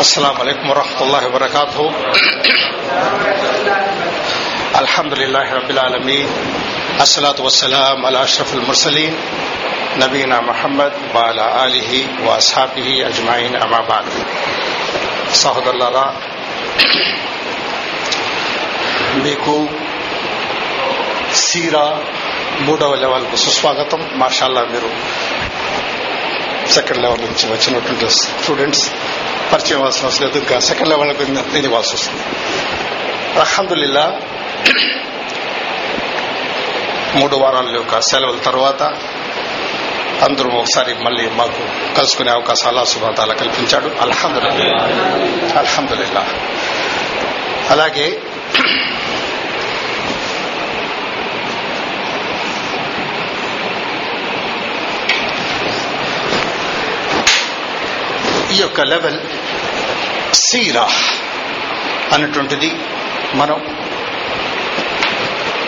السلام عليكم ورحمة الله وبركاته الحمد لله رب العالمين الصلاة والسلام على أشرف المرسلين نبينا محمد وعلى آله وأصحابه أجمعين أما بعد సహోదరులారా మీకు సీరా మూడవ లెవెల్కు సుస్వాగతం మాషాల్లా మీరు సెకండ్ లెవెల్ నుంచి వచ్చినటువంటి స్టూడెంట్స్ పరిచయం ఇవ్వాల్సిన అవసరం లేదు. ఇంకా సెకండ్ లెవెల్ నేను ఇవ్వాల్సి వస్తుంది. అల్హమ్దుల్లా మూడు వారాల యొక్క సెలవుల తర్వాత అందరూ ఒకసారి మళ్ళీ మాకు కలుసుకునే అవకాశం అలా శుభాతాల కల్పించాడు. అల్హమ్దుల్లా అల్హందుల్లా అలాగే యొక్క లెవెల్ సీరా అన్నటువంటిది మనం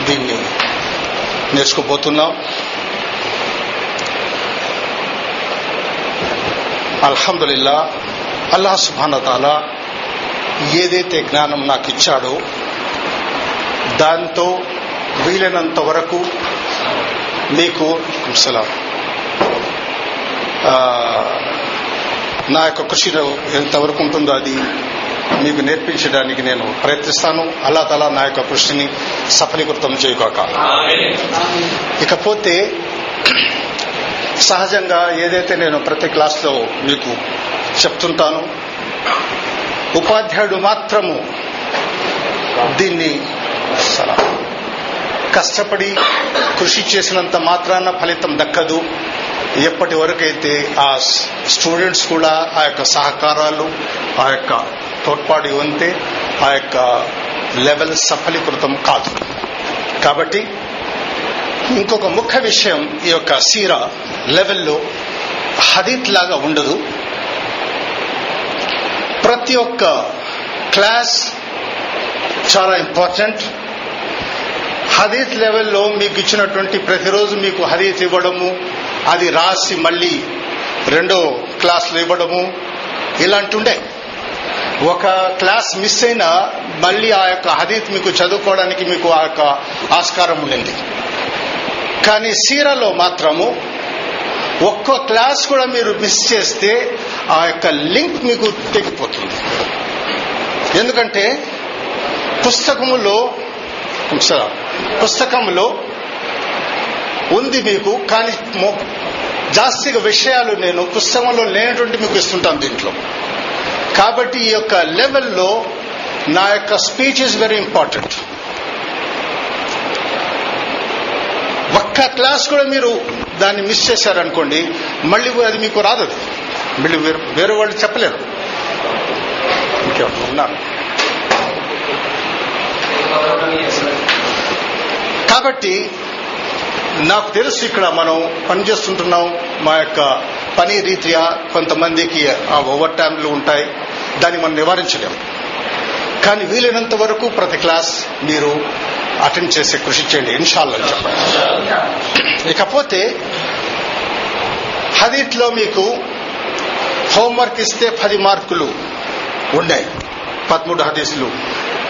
దీన్ని నేర్చుకోబోతున్నాం. అల్హమ్దుల్లా అల్లాహ్ సుభానతాల ఏదైతే జ్ఞానం నాకు ఇచ్చాడో దాంతో వీలైనంత వరకు మీకు సలాం. నా యొక్క కృషిలో ఎంతవరకు ఉంటుందో అది మీకు నేర్పించడానికి నేను ప్రయత్నిస్తాను. అల్లా తలా నా యొక్క కృషిని సఫలీకృతం చేయగాక. ఇకపోతే సహజంగా ఏదైతే నేను ప్రతి క్లాస్లో మీకు చెప్తుంటాను ఉపాధ్యాయుడు మాత్రము దీన్ని కష్టపడి కృషి చేసినంత మాత్రాన ఫలితం దక్కదు. ఎప్పటి వరకైతే ఆ స్టూడెంట్స్ కూడా ఆ యొక్క సహకారాలు ఆ యొక్క తోడ్పాటు ఉంటే ఆ యొక్క లెవెల్ సఫలీకృతం కాదు. కాబట్టి ఇంకొక ముఖ్య విషయం ఈ యొక్క సీరా లెవెల్లో హదీత్ లాగా ఉండదు. ప్రతి ఒక్క క్లాస్ చాలా ఇంపార్టెంట్. హదీత్ లెవెల్లో మీకు ఇచ్చినటువంటి ప్రతిరోజు మీకు హదీత్ ఇవ్వడము అది రాసి మళ్ళీ రెండో క్లాసులు ఇవ్వడము ఇలాంటి ఉండే ఒక క్లాస్ మిస్ అయినా మళ్ళీ ఆ యొక్క హదీత్ మీకు చదువుకోవడానికి మీకు ఆ యొక్క ఆస్కారం ఉండింది. కానీ సీరాలో మాత్రము ఒక్కో క్లాస్ కూడా మీరు మిస్ చేస్తే ఆ యొక్క లింక్ మీకు తెగిపోతుంది. ఎందుకంటే పుస్తకములో పుస్తకంలో ఉంది మీకు కానీ జాస్తిగా విషయాలు నేను పుస్తకంలో లేనటువంటి మీకు ఇస్తుంటాను దీంట్లో. కాబట్టి ఈ యొక్క లెవెల్లో నా యొక్క స్పీచ్ ఇస్ వెరీ ఇంపార్టెంట్. ఒక్క క్లాస్ కూడా మీరు దాన్ని మిస్ చేశారనుకోండి మళ్ళీ అది మీకు రాదు. మళ్ళీ వేరే వాళ్ళు చెప్పలేరు. ఇంకెవరు ఉన్నారు? కాబట్టి నాకు తెలుసు ఇక్కడ మనం పనిచేస్తుంటున్నాం మా యొక్క పని రీత్యా కొంతమందికి ఆ ఓవర్ టైంలు ఉంటాయి. దాన్ని మనం నివారించలేము కానీ వీలైనంత వరకు ప్రతి క్లాస్ మీరు అటెండ్ చేసే కృషి చేయండి. ఇన్షాల్లో చెప్పండి. ఇకపోతే హదీత్లో మీకు హోంవర్క్ ఇస్తే పది మార్కులు ఉన్నాయి. పదమూడు హదీసులు.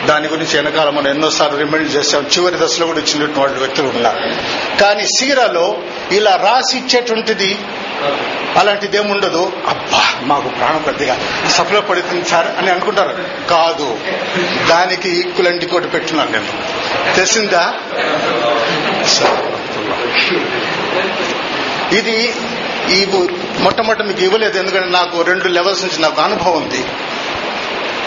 దాని గురించి వెనకాల మనం ఎన్నోసార్లు రిమైండ్ చేసాం చివరి దశలో కూడా ఇచ్చినటువంటి వ్యక్తులు ఉన్నారు. కానీ సీరాలో ఇలా రాసి ఇచ్చేటువంటిది అలాంటిది ఏముండదు అబ్బా మాకు ప్రాణం కొద్దిగా సఫలో పడుతుంది సార్ అని అనుకుంటారు. కాదు. దానికి ఈక్వల్ కోటి పెట్టున్నాను నేను. తెలిసిందా? ఇది ఈ మొట్టమొదటి మీకు ఇవ్వలేదు. ఎందుకంటే నాకు రెండు లెవెల్స్ నుంచి నాకు అనుభవం ఉంది.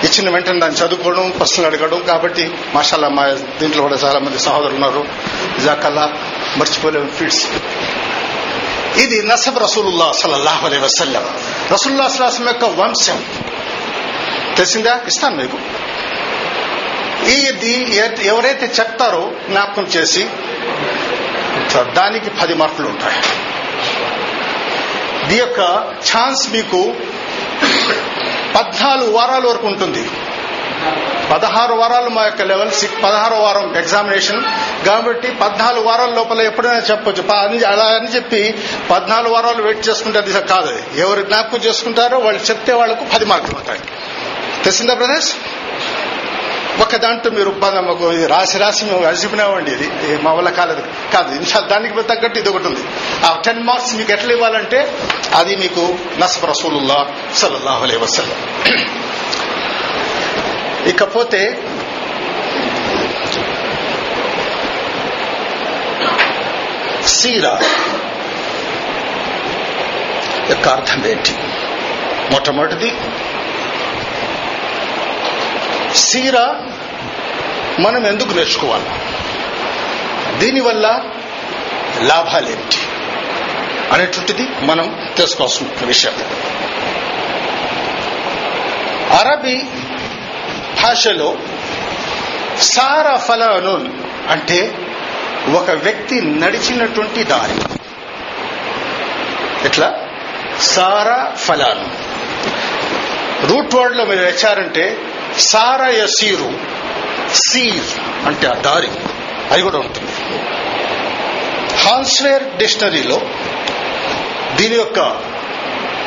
ఇచ్చిన వెంటనే దాన్ని చదువుకోవడం ప్రశ్నలు అడగడం. కాబట్టి మాషాల్లా మా దీంట్లో కూడా చాలా మంది సహోదరులు ఉన్నారు. జాకల్లా మర్చిపోలేము ఫీడ్స్. ఇది నసబ్ రసూలుల్లా సలల్లాహు అలై వసల్లం. రసూల్లా సలాసం యొక్క వంశం. తెలిసిందా? ఇస్తాను మీకు. ఇది ఎవరైతే చెప్తారో జ్ఞాపకం చేసి దానికి పది మార్కులు ఉంటాయి. దీ యొక్క ఛాన్స్ మీకు పద్నాలుగు వారాల వరకు ఉంటుంది. పదహారు వారాలు మా యొక్క లెవెల్ పదహారు వారం ఎగ్జామినేషన్. కాబట్టి పద్నాలుగు వారాల లోపల ఎప్పుడైనా చెప్పొచ్చు. అలా అని చెప్పి పద్నాలుగు వారాలు వెయిట్ చేసుకుంటే అది కాదు. ఎవరు జ్ఞాపకం చేసుకుంటారో వాళ్ళు చెప్తే వాళ్ళకు పది మార్కులు ఉంటాయి తెలిసిందా బ్రదర్స్? ఒక దాంట్లో మీరు పదం రాసి రాసి మేము అలసిపోయినామండి ఇది. మా వల్ల కాలేదు. కాదు దానికి తగ్గట్టు ఇది ఒకటి ఉంది. ఆ టెన్ మార్క్స్ మీకు ఎట్లా ఇవ్వాలంటే అది మీకు నసఫ్ రసూలుల్లా సల్లల్లాహు అలై వసల్లం. ఇకపోతే సీరా యొక్క అర్థం ఏంటి? మొట్టమొదటిది సీరా మనం ఎందుకు నేర్చుకోవాలి? దీనివల్ల లాభాలేమిటి అనేటువంటిది మనం తెలుసుకోవాల్సిన విషయం. అరబీ భాషలో సారా ఫలానున్ అంటే ఒక వ్యక్తి నడిచినటువంటి దారి. ఎట్లా? సారా ఫలాను రూట్ వర్డ్లో మీరు వచ్చారంటే సారా యసీరు సీర్ అంటే ఆ దారి అది కూడా ఉంటుంది. హాన్స్వేర్ డిక్షనరీలో దీని యొక్క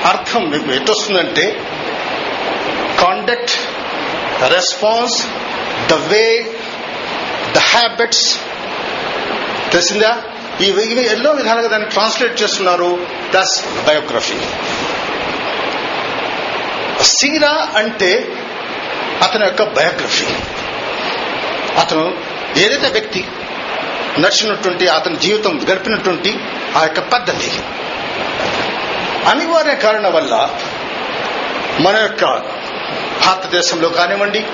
అర్థం మీకు ఎట్టొస్తుందంటే conduct response the way the habits తెలిసిందా? ఇవి ఇవి ఎన్నో విధాలుగా దాన్ని ట్రాన్స్లేట్ చేస్తున్నారు. దస్ బయోగ్రఫీ సీరా అంటే అతని యొక్క బయోగ్రఫీ అతను ఏదైతే వ్యక్తి నడిచినటువంటి అతని జీవితం గడిపినటువంటి ఆ యొక్క పద్ధతి. అనివార్య కారణం వల్ల మన యొక్క భారతదేశంలో కానివ్వండి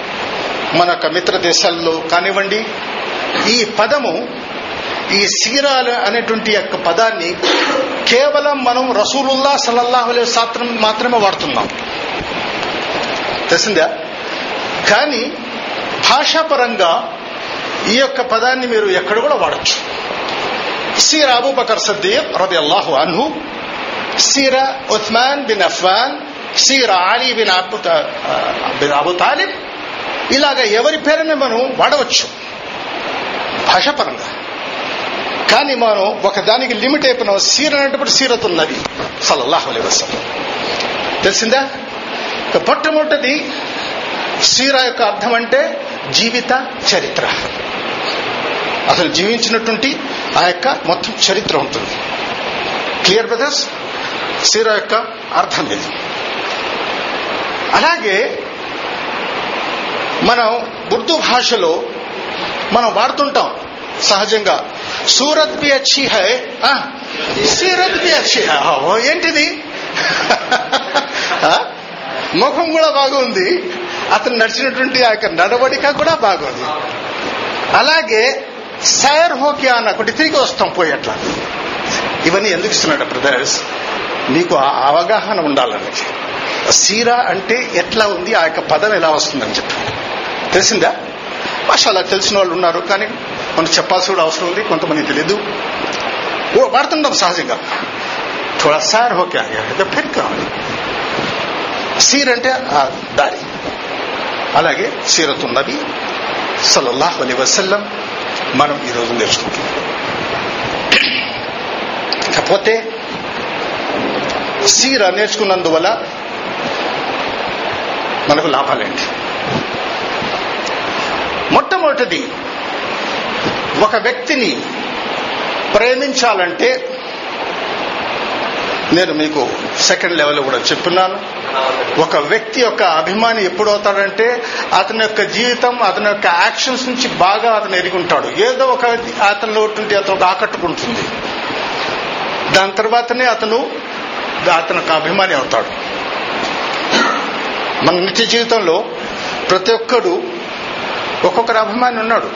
మన యొక్క మిత్ర దేశాల్లో కానివ్వండి ఈ పదము ఈ సీరాలు అనేటువంటి యొక్క పదాన్ని కేవలం మనం రసూలుల్లా సల్లల్లాహు అలైహి శాస్త్రం మాత్రమే వాడుతున్నాం. తెలిసిందా? కానీ భాషాపరంగా ఈ యొక్క పదాన్ని మీరు ఎక్కడ కూడా వాడచ్చు. సీర అబూబకర్ సద్దీక్ రది అల్లాహు అన్హు సీర ఉస్మాన్ బిన్ అఫ్వాన్ సీర Ali bin Abu bin Abu Talib ఇలాగ ఎవరి పేరుని మనం వాడవచ్చు? భాషాపరంగా. కానీ మనం ఒకదానికి లిమిట్ అయిపోయినాం. సీర అనేటప్పుడు సీరత్ ఉన్నది సల్లల్లాహు అలైహి వసల్లం. తెలిసిందా? ఇక మొట్టమొదటిది సీర యొక్క అర్థం అంటే జీవిత చరిత్ర. అసలు జీవించినటువంటి ఆ యొక్క మొత్తం చరిత్ర ఉంటుంది. క్లియర్ బ్రదర్స్ సీర యొక్క అర్థం ఇది. అలాగే మనం ఉర్దూ భాషలో మనం వాడుతుంటాం సహజంగా. సూరత్ బి అచ్చి హై ఆ, సీరత్ బి అచ్చి హై. ఏంటిది? ముఖం కూడా బాగుంది. అతను నడిచినటువంటి ఆ యొక్క నడవడిక కూడా బాగుంది. అలాగే సైర్ హోకి అన్న ఒకటి తిరిగి వస్తాం పోయేట్లా. ఇవన్నీ ఎందుకు ఇస్తున్నాడు బ్రదర్స్ మీకు ఆ అవగాహన ఉండాలని. సీరా అంటే ఎట్లా ఉంది? ఆ యొక్క పదం ఎలా వస్తుందని చెప్పి. తెలిసిందా? మాషాలా తెలిసిన వాళ్ళు ఉన్నారు కానీ మనం చెప్పాల్సి కూడా అవసరం ఉంది కొంతమంది తెలియదు ఓ వాడుతుంటాం సహజంగా. థోడా సార్ హోకే ఆగా ఫిర్ కావాలి. సీర్ అంటే ఆ దారి. అలాగే సీరతు నబీ సల్లల్లాహు అలీ వసల్లం మనం ఈరోజు నేర్చుకుంటున్నాం. కాకపోతే సీర నేర్చుకున్నందువల్ల మనకు లాభాలేంటి? మొట్టమొదటిది ఒక వ్యక్తిని ప్రేమించాలంటే నేను మీకు సెకండ్ లెవెల్ కూడా చెప్తున్నాను. ఒక వ్యక్తి యొక్క అభిమాని ఎప్పుడవుతాడంటే అతని యొక్క జీవితం అతని యొక్క యాక్షన్స్ నుంచి బాగా అతను ఎరుగుంటాడు ఏదో ఒక అతనిలో ఉంటే అతను ఆకట్టుకుంటుంది. దాని తర్వాతనే అతను అతను ఒక అభిమాని అవుతాడు. మన నిత్య జీవితంలో ప్రతి ఒక్కడు ఒక్కొక్కరు అభిమాని ఉన్నాడు.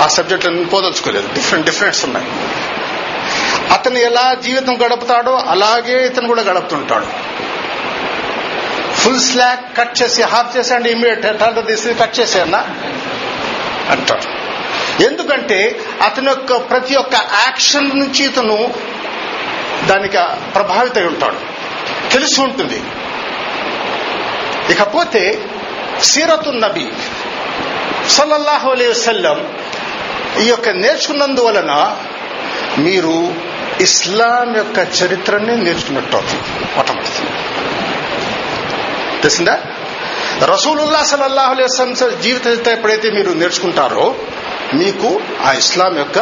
ఆ సబ్జెక్ట్ పోదలుచుకోలేదు. డిఫరెంట్ డిఫరెంట్స్ ఉన్నాయి. అతను ఎలా జీవితం గడుపుతాడో అలాగే ఇతను కూడా గడుపుతుంటాడు. ఫుల్ స్లాక్ కట్ చేసి హాఫ్ చేసేయండి ఇమీడియట్ తర్వాత తీసి కట్ చేసేయన్నా అంటాడు. ఎందుకంటే అతని యొక్క ప్రతి ఒక్క యాక్షన్ నుంచి ఇతను దానికి ప్రభావిత ఉంటాడు. తెలిసి ఉంటుంది. ఇకపోతే సీరతు నబీ సల్లల్లాహు అలై వసల్లం ఈ యొక్క నేర్చుకున్నందువలన మీరు ఇస్లాం యొక్క చరిత్రని నేర్చుకున్నట్టు అవుతుంది మొట్టమొదటి. తెలిసిందా? రసూలుల్లా సలల్లాహు అలైస్లం జీవిత చరిత్ర ఎప్పుడైతే మీరు నేర్చుకుంటారో మీకు ఆ ఇస్లాం యొక్క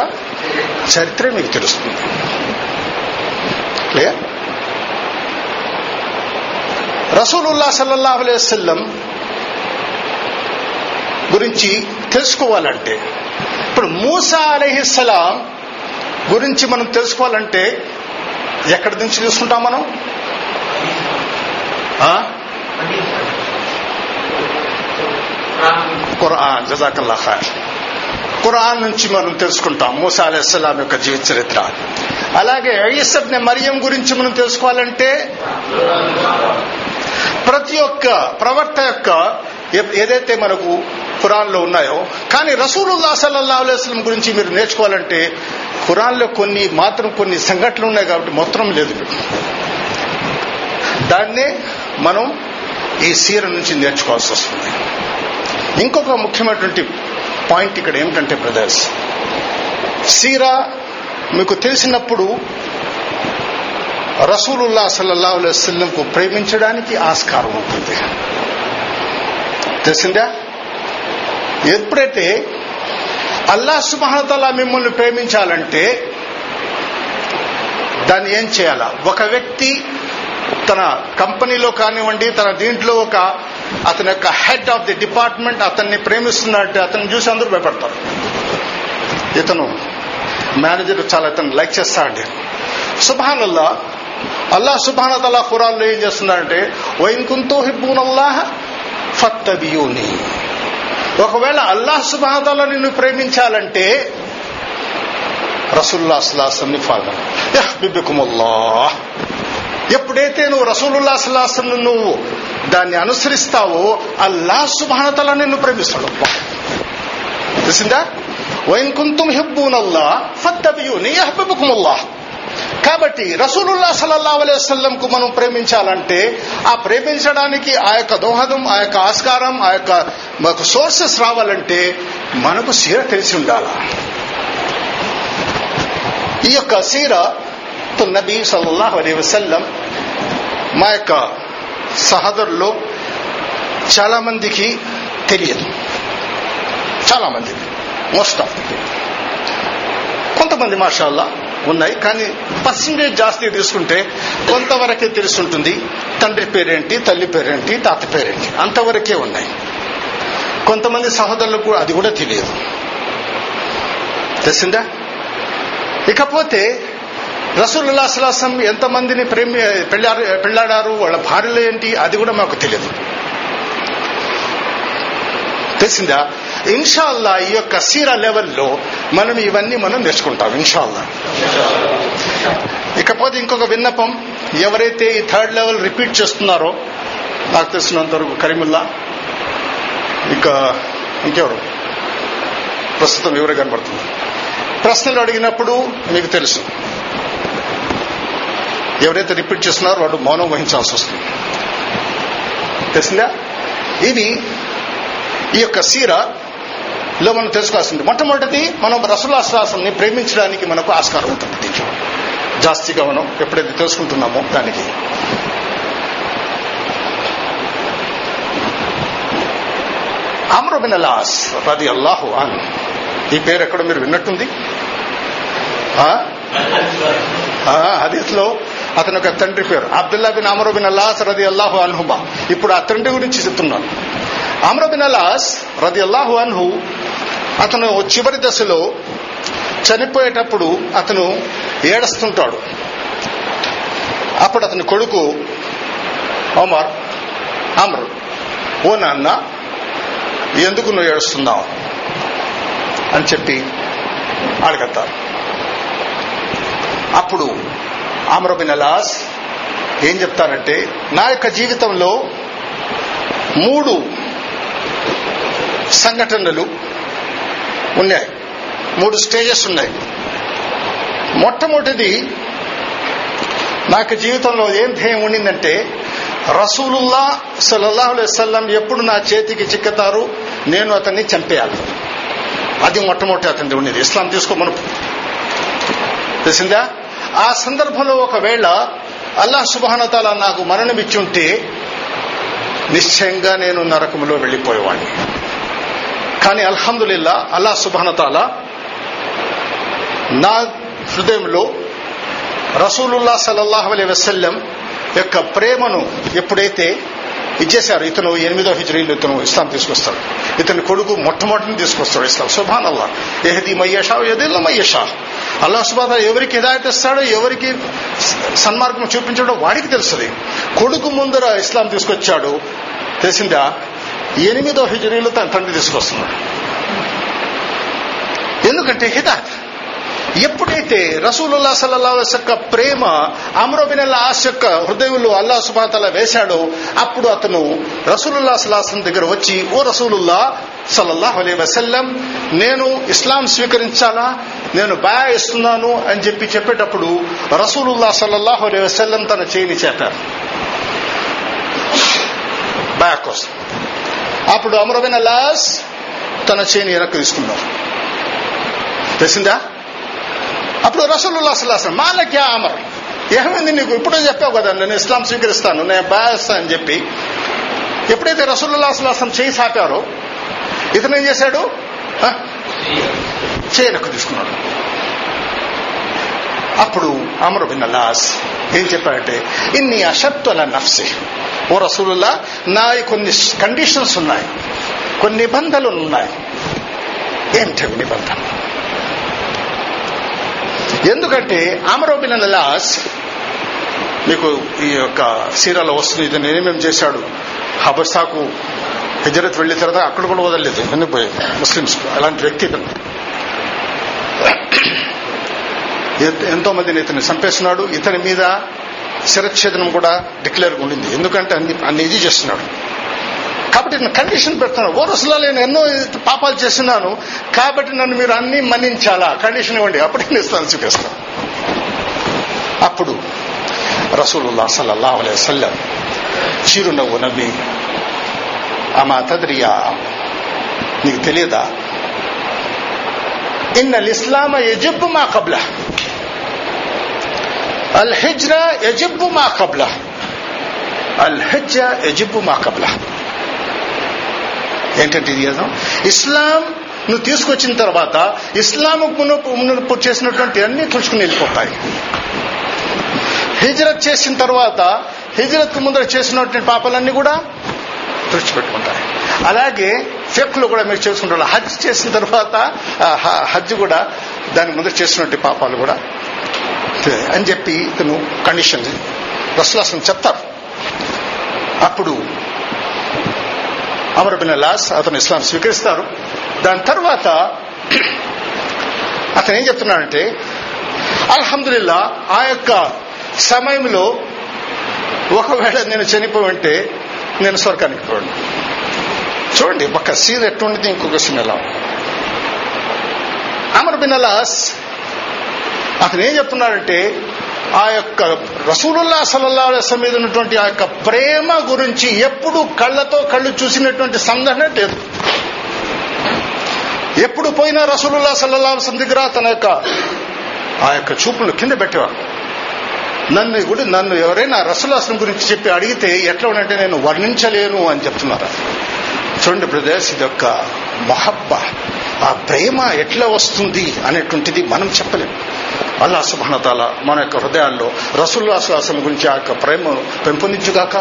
చరిత్ర మీకు తెలుస్తుంది. క్లియర్ రసూలుల్లా సల్లల్లాహు అలైవల్లం గురించి తెలుసుకోవాలంటే ఇప్పుడు మూసా అలహిస్సలాం గురించి మనం తెలుసుకోవాలంటే ఎక్కడి నుంచి చూసుకుంటాం మనం? ఆ? ఖురాన్ జజాకల్లా ఖైర్. ఖురాన్ నుంచి మనం తెలుసుకుంటాం మూసా అలైహిస్సలాం యొక్క జీవిత చరిత్ర. అలాగే ఐఎస్ఎఫ్ మరియం గురించి మనం తెలుసుకోవాలంటే ప్రతి ఒక్క ప్రవర్త యొక్క ఏదైతే మనకు ఖురాన్లో ఉన్నాయో కానీ రసూలుల్లా సల్లల్లా అలైస్లం గురించి మీరు నేర్చుకోవాలంటే ఖురాన్లో కొన్ని మాత్రం కొన్ని సంఘటనలు ఉన్నాయి కాబట్టి మొత్తం లేదు. దాన్నే మనం ఈ సీర నుంచి నేర్చుకోవాల్సి వస్తుంది. ఇంకొక ముఖ్యమైనటువంటి పాయింట్ ఇక్కడ ఏమిటంటే బ్రదర్స్ సీరా మీకు తెలిసినప్పుడు రసూలుల్లా సల్లల్లా అలైస్లంకు ప్రేమించడానికి ఆస్కారం ఉంటుంది. తెలిసిందా? ఎప్పుడైతే అల్లా సుమహతల మిమ్మల్ని ప్రేమించాలంటే దాన్ని ఏం చేయాలా? ఒక వ్యక్తి తన కంపెనీలో కానివ్వండి తన దీంట్లో ఒక అతని యొక్క హెడ్ ఆఫ్ ది డిపార్ట్మెంట్ అతన్ని ప్రేమిస్తున్నట్టు అతన్ని చూసి అందరూ భయపడతారు. ఇతను మేనేజర్ చాలా ఇతను లైక్ చేస్తాడండి. సుభానల్లా అల్లా సుభానతల్లా ఖురాన్లో ఏం చేస్తున్నాడంటే వైన్ కుంతో ఫత్తబియూని. ఒకవేళ అల్లాహ్ సుబాదాల నిన్ను ప్రేమించాలంటే రసూల్లా సలాసంని ఫాలో యహ్బిబికుముల్లా ఎప్పుడైతే నువ్వు రసూలుల్లా సలాసం నువ్వు దాన్ని అనుసరిస్తావో అల్లా సుభానతల నిన్ను ప్రేమిస్తాడు. తెలిసిందా? వైన్ కుంతుం హిబ్బూనల్లా ఫత్తబియూని యహ్బిబుకుముల్లా కాబట్టి రసూలుల్లా సల్లల్లా అలైవల్లంకు మనం ప్రేమించాలంటే ఆ ప్రేమించడానికి ఆ యొక్క దోహదం ఆ యొక్క ఆస్కారం ఆ యొక్క మాకు సోర్సెస్ రావాలంటే మనకు సీర తెలిసి ఉండాల? ఈ యొక్క సీర నబీ సల్లల్లాహు అలీ వసల్లం మా యొక్క సహోదరుల్లో చాలా మందికి తెలియదు. చాలా మందికి మోస్ట్ ఆఫ్ కొంతమంది మాషాల్లా ఉన్నాయి. కానీ పర్సంటేజ్ జాస్తి తీసుకుంటే కొంతవరకే తెలుసుంటుంది. తండ్రి పేరేంటి తల్లి పేరేంటి తాత పేరేంటి. అంతవరకే ఉన్నాయి. కొంతమంది సహోదరులకు అది కూడా తెలియదు. తెలిసిందా? ఇకపోతే రసూలుల్లా ఎంతమందిని ప్రేమి పెళ్ళారు పెళ్ళాడారు వాళ్ళ భార్యలు ఏంటి అది కూడా మాకు తెలియదు. తెలిసిందా? ఇన్షాల్లా ఈ యొక్క సీరా లెవెల్లో మనం ఇవన్నీ మనం నేర్చుకుంటాం ఇన్షాల్లా. ఇకపోతే ఇంకొక విన్నపం ఎవరైతే ఈ థర్డ్ లెవెల్ రిపీట్ చేస్తున్నారో నాకు తెలిసినంత వరకు కరీముల్లా ఇంకా ఇంకెవరు? ప్రస్తుతం ఎవరు కనబడుతుంది ప్రశ్నలు అడిగినప్పుడు మీకు తెలుసు. ఎవరైతే రిపీట్ చేస్తున్నారో వాడు మౌనం వహించాల్సి వస్తుంది. తెలిసిందా? ఇది ఈ యొక్క సీర లో మనం తెలుసుకోవాల్సింది. మొట్టమొదటిది మనం రసులాశ్వాసంని ప్రేమించడానికి మనకు ఆస్కారం ఉంటుంది దీంట్లో. జాస్తిగా మనం ఎప్పుడైతే తెలుసుకుంటున్నామో దానికి. అమ్రబిన్ అలాస్ రది అల్లాహు అన్. ఈ పేరు ఎక్కడ మీరు విన్నట్టుంది. హదీస్లో అతని యొక్క తండ్రి పేరు Abdullah bin Amr bin Al-As రది అల్లాహు అన్హుమా. ఇప్పుడు ఆ తండ్రి గురించి చెప్తున్నాను. అమరు బిన్ అలాస్ రది అల్లాహు అన్హు అతను చివరి దశలో చనిపోయేటప్పుడు అతను ఏడుస్తుంటాడు. అప్పుడు అతని కొడుకు ఒమర్ అమర్ ఓ నాన్న ఎందుకు నువ్వు ఏడుస్తున్నావు? అని చెప్పి అడగతారు. అప్పుడు ఆమ్రబిన్ అలాస్ ఏం చెప్తారంటే నా యొక్క జీవితంలో మూడు సంఘటనలు ఉన్నాయి. మూడు స్టేజెస్ ఉన్నాయి. మొట్టమొదటిది నాకు జీవితంలో ఏం ధ్యేయం ఉండిందంటే రసూలుల్లా సల్లల్లాహు అలైవల్లం ఎప్పుడు నా చేతికి చిక్కుతారు నేను అతన్ని చంపేయాలి. అది మొట్టమొదటి అతని ఉండేది. ఇస్లాం తీసుకోమను తెలిసిందా? ఆ సందర్భంలో ఒకవేళ అల్లాహ్ సుబానతాల నాకు మరణమిచ్చుంటే నిశ్చయంగా నేను నరకములో వెళ్ళిపోయేవాడిని కానీ అల్హమ్దుల్లా అల్లా సుబానతాల నా హృదయంలో రసూలుల్లా సల్లల్లాహు అలై వసల్లం యొక్క ప్రేమను ఎప్పుడైతే ఇచ్చేశారు ఇతను ఎనిమిదో హిజరీలు ఇతను ఇస్లాం తీసుకొస్తాడు. ఇతని కొడుకు మొట్టమొదటిని తీసుకొస్తాడు ఇస్లాం. సుభాన్ అల్లా ఎహదీ మయ్యషా ఎదిల్ల మయ్యషా అల్లా సుబాన్ ఎవరికి హిదాయత్ ఇస్తాడో ఎవరికి సన్మార్గం చూపించడో వాడికి తెలుస్తుంది. కొడుకు ముందర ఇస్లాం తీసుకొచ్చాడు. తెలిసిందా? ఎనిమిదో హిజరీలో తన తండ్రి తీసుకొస్తున్నాడు. ఎందుకంటే హిదాయత్ ఎప్పుడైతే రసూలుల్లా సల్లాస్ యొక్క ప్రేమ అమరోబిన్ ఆస్ యొక్క హృదయంలో అల్లా సుబాతల వేశాడో అప్పుడు అతను రసూలుల్లా సల్లాహం దగ్గర వచ్చి ఓ రసూలుల్లా సల్లల్లాహ్ అలీ వసల్లం నేను ఇస్లాం స్వీకరించాలా? నేను బయా ఇస్తున్నాను అని చెప్పి చెప్పేటప్పుడు రసూలుల్లా సల్లల్లాహు అలీ వసల్లం తన చేయిని చేపారు. బయా కోసం. అప్పుడు అమరబిన్ అల్లాస్ తన చేయిని వెనక్కి తీసుకున్నారు తెలిసిందా? అప్పుడు రసూలుల్లా సల్లాహం మాలక్యా అమర్ ఏమైంది నీకు? ఇప్పుడే చెప్పావు కదా నేను ఇస్లాం స్వీకరిస్తాను నేను బాయస్తా అని చెప్పి. ఎప్పుడైతే రసూలుల్లా సల్లాహం చేయి సాపారో ఇతను ఏం చేశాడు? చేయనకు తీసుకున్నాడు. అప్పుడు అమరు బిన్ అల్లాస్. ఏం చెప్పాడంటే ఇన్ని అషత్తుల నఫ్సి ఓ రసూలుల్లా నా కొన్ని కండిషన్స్ ఉన్నాయి కొన్ని నిబంధనలు ఉన్నాయి. ఏంటవి నిబంధనలు? ఎందుకంటే అమరోబిన్ లాస్ మీకు ఈ యొక్క సీరాలో వస్తుంది ఇది నేనేమేం చేశాడు. హబస్తాకు హిజరత్ వెళ్ళిన తర్వాత అక్కడ కూడా వదలలేదు ఎందుకు ముస్లిమ్స్ అలాంటి వ్యక్తి ఎంతో మందిని ఇతన్ని చంపేస్తున్నాడు. ఇతని మీద శిరచ్ఛేదనం కూడా డిక్లేర్ ఉండింది. ఎందుకంటే అన్ని అన్ని ఇది చేస్తున్నాడు. కాబట్టి నేను కండిషన్ పెడుతున్నాను. ఓ నేను ఎన్నో పాపాలు చేస్తున్నాను. కాబట్టి నన్ను మీరు అన్ని మన్నించాలా? కండిషన్ ఇవ్వండి. అప్పుడు నేను ఇస్తాను చూపిస్తాను. అప్పుడు రసూలుల్లా సల్లల్లా అలై సల్లం చిరునవ్వు నవ్వి అమా తద్రియా? నీకు తెలియదా? ఇన్నల్ ఇస్లామ ఎజబ్బు మా కబ్లా الحجرة يجب యజిబ్బు قبله الحجة يجب ما యజిబ్బు ఏంటంటే ఇది ఇస్లాం నువ్వు తీసుకొచ్చిన తర్వాత ఇస్లాం మునుపు మునుపు చేసినటువంటి అన్ని తుడుచుకుని వెళ్ళిపోతాయి. హిజరత్ చేసిన తర్వాత హిజరత్ ముందర చేసినటువంటి పాపాలన్నీ కూడా తుడిచిపెట్టుకుంటాయి. అలాగే ఫెక్లు కూడా మీరు చేసుకుంటారు. హజ్ చేసిన తర్వాత హజ్ కూడా దాని ముందర చేసినటువంటి పాపాలు కూడా అని చెప్పి ఇతను కండిషన్ రసులాసం చెప్తారు. అప్పుడు అమర్ బిన్ లాస్ అతను ఇస్లాం స్వీకరిస్తారు. దాని తర్వాత అతను ఏం చెప్తున్నాడంటే అల్హమ్దుల్లా ఆ యొక్క సమయంలో ఒకవేళ నేను చనిపోవంటే నేను స్వర్గానికి పోండి చూడండి ఒక సీన్ ఎట్టుండితే ఇంకొక సీన్ ఎలా అమర్ బిన్ అలాస్ అతను ఏం చెప్తున్నాడంటే ఆ యొక్క రసూలుల్లా సల్లల్లా అలైస్లం మీద ఉన్నటువంటి ఆ యొక్క ప్రేమ గురించి ఎప్పుడు కళ్ళతో కళ్ళు చూసినటువంటి సంఘటన లేదు. ఎప్పుడు పోయినా రసూలుల్లా సల్లల్లా అలైస్లం దగ్గర తన యొక్క ఆ యొక్క చూపులు కింద పెట్టేవారు. నన్ను కూడా నన్ను ఎవరైనా రసూలాసనం గురించి చెప్పి అడిగితే ఎట్లా ఉండంటే నేను వర్ణించలేను అని చెప్తున్నారు. చూడండి బ్రదర్స్ ఇది యొక్క మహబ్బ. ఆ ప్రేమ ఎట్లా వస్తుంది అనేటువంటిది మనం చెప్పలేము. అల్లా సుభానతాల మన యొక్క హృదయాల్లో రసూల్లాసులాసం గురించి ఆ యొక్క ప్రేమను పెంపొందించుగాక.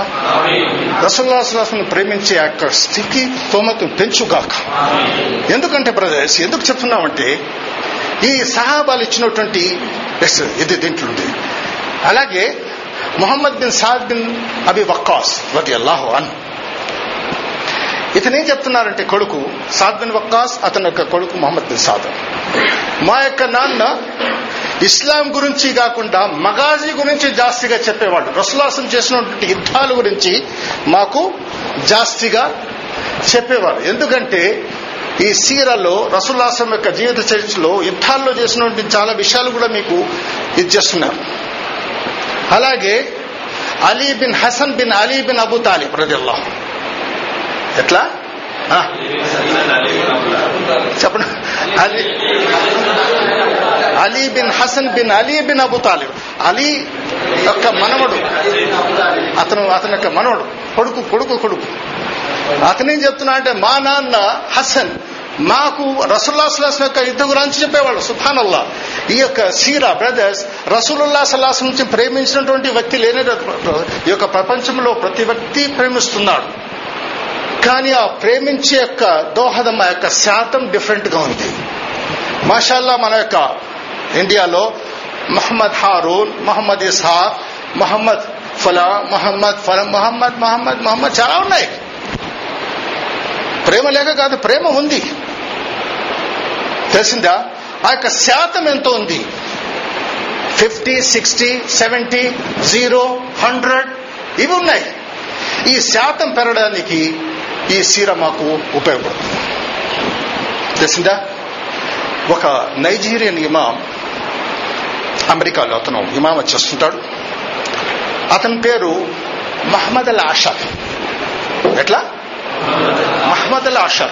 రసూల్లాసులాసం ప్రేమించే ఆ యొక్క స్థితి తోమతను పెంచుగాక. ఎందుకంటే బ్రదర్స్ ఎందుకు చెప్తున్నామంటే ఈ సహాబాలు ఇచ్చినటువంటి ఇది దీంట్లో ఉంది. అలాగే Mohammed bin Saad bin Abi Waqqas రది అల్లాహు అన్ ఇతను చెప్తున్నారంటే కొడుకు సాద్ బిన్ వక్కాస్ అతని యొక్క కొడుకు మొహమ్మద్ బిన్ సాద్. మా యొక్క నాన్న ఇస్లాం గురించి కాకుండా మగాజీ గురించి జాస్తిగా చెప్పేవాడు రసులాసం చేసినటువంటి యుద్ధాల గురించి మాకు జాస్తిగా చెప్పేవారు. ఎందుకంటే ఈ సీరలో రసులాసం యొక్క జీవిత చరిత్రలో యుద్ధాల్లో చేసినటువంటి చాలా విషయాలు కూడా మీకు ఇది చేస్తున్నారు. అలాగే Ali bin Hasan bin Ali bin Abu Talib రదిల్లా ఎట్లా? చెప్పండి. Ali Ali bin Hasan bin Ali bin Abu Talib. Ali యొక్క మనవడు. అతను అతని యొక్క మనవడు. కొడుకు కొడుకు కొడుకు. అతనేం చెప్తున్నా అంటే మా నాన్న హసన్ మాకు రసూల్లా సలాసం యొక్క యుద్ధ గురించి చెప్పేవాళ్ళు సుఫానల్లా ఈ యొక్క సీరా బ్రదర్స్ రసూలుల్లా సలాసం నుంచి ప్రేమించినటువంటి వ్యక్తి లేని ఈ యొక్క ప్రపంచంలో ప్రతి వ్యక్తి ప్రేమిస్తున్నాడు. కానీ ఆ ప్రేమించే యొక్క దోహదం ఆ యొక్క శాతం డిఫరెంట్గా ఉంది. మాషాల్లా మన యొక్క ఇండియాలో మహమ్మద్ హారూన్ మహమ్మద్ ఇస్హాక్ మహమ్మద్ ఫలా మహమ్మద్ ఫలం మహమ్మద్ మహమ్మద్ మహమ్మద్ చాలా ఉన్నాయి. ప్రేమ లేక కాదు ప్రేమ ఉంది. తెలిసిందా? ఆ యొక్క శాతం ఎంత ఉంది. Fifty sixty seventy zero hundred ఇవి ఉన్నాయి. ఈ శాతం పెరగడానికి ఈ సీర మాకు ఉపయోగపడుతుంది. తెలిసిందా? ఒక నైజీరియన్ ఇమాం అమెరికాలో అతను ఇమాం వచ్చేస్తుంటాడు. అతని పేరు మహమ్మద్ అల్ ఆషర్. ఎట్లా? మహమ్మద్ అల్ ఆషర్.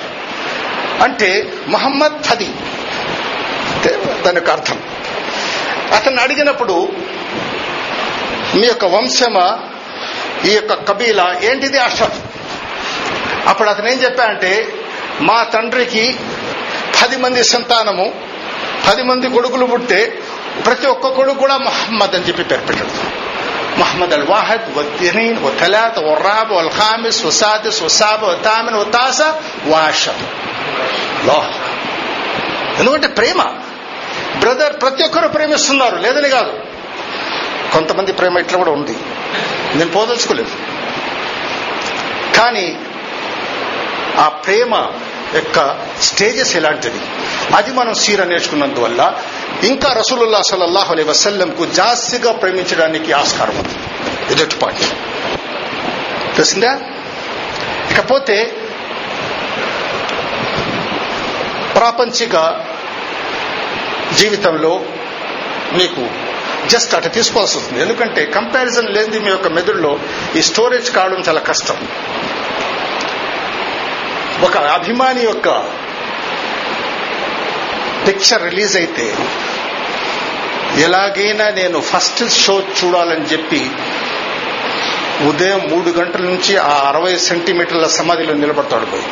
అంటే మహమ్మద్ హది దాని యొక్క అర్థం. అతను అడిగినప్పుడు మీ యొక్క వంశమా? ఈ యొక్క కబీల? ఏంటిది అషర్ అప్పుడు అతను ఏం చెప్పాడంటే మా తండ్రికి పది మంది సంతానము పది మంది కొడుకులు పుట్టే ప్రతి ఒక్కొక్కడు కూడా మహమ్మద్ అని చెప్పి పేరు పెట్టాడు. మహమ్మద్ అల్ వాహద్ వద్దీన్ వతలాత్ ఒర్రాబ్ వల్ ఖామిస్ వసాదిస్ వసాబ్ వతామిన్ ఎందుకంటే ప్రేమ. బ్రదర్ ప్రతి ఒక్కరు ప్రేమిస్తున్నారు. లేదని కాదు. కొంతమంది ప్రేమ ఇట్లా కూడా ఉంది. నేను పోదలుచుకోలేదు. కానీ ఆ ప్రేమ యొక్క స్టేజెస్ ఎలాంటిది? అది మనం సీర నేర్చుకున్నందువల్ల ఇంకా రసూలుల్లా సలల్లాహు అలై వసల్లంకు జాస్తిగా ప్రేమించడానికి ఆస్కారం ఉంది. ఇదొక పాయింట్ తెలిసిందా? ఇకపోతే ప్రాపంచిక జీవితంలో మీకు జస్ట్ అటు తీసుకోవాల్సి వస్తుంది. ఎందుకంటే కంపారిజన్ లేనిది మీ యొక్క మెదడులో ఈ స్టోరేజ్ కావడం చాలా కష్టం. ఒక అభిమాని యొక్క పిక్చర్ రిలీజ్ అయితే ఎలాగైనా నేను ఫస్ట్ షో చూడాలని చెప్పి ఉదయం మూడు గంటల నుంచి ఆ అరవై సెంటీమీటర్ల సమాధిలో నిలబడతాడు పోయి.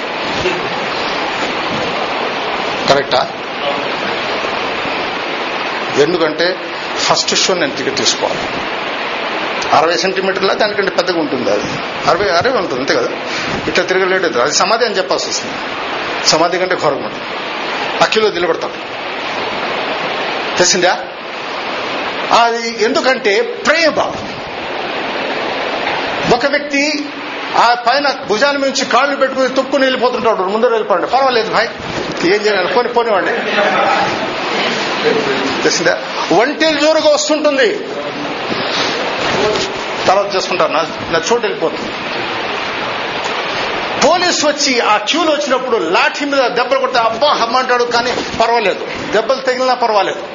కరెక్టా? ఎందుకంటే ఫస్ట్ షో నేను టికెట్ తీసుకోవాలి. అరవై సెంటీమీటర్ల దానికంటే పెద్దగా ఉంటుంది అది. అరవై అరవై ఉంటుంది అంతే కదా? ఇట్లా తిరగలేడు అది. సమాధి అని చెప్పాల్సి వస్తుంది. సమాధి కంటే ఘోరంగా ఉంటుంది. అక్కిలో నిలబడతాడు. తెలిసిందా? అది ఎందుకంటే ప్రేమ. ఒక వ్యక్తి ఆ పైన భుజాల నుంచి కాళ్ళు పెట్టుకుని తుక్కుని వెళ్ళిపోతుంటాడు. ముందర వెళ్ళిపోండి పర్వాలేదు భాయ్. ఏం చేయాలి? పోని పోనివ్వండి. తెలిసిందా? ఒంటేలు జోరుగా వస్తుంటుంది. తర్వాత చేసుకుంటారు. నా చోటు వెళ్ళిపోతుంది. పోలీసు వచ్చి ఆ క్యూలో వచ్చినప్పుడు లాఠీ మీద దెబ్బలు కొడితే అబ్బా హమ్మంటాడు కానీ పర్వాలేదు. దెబ్బలు తగిలినా పర్వాలేదు.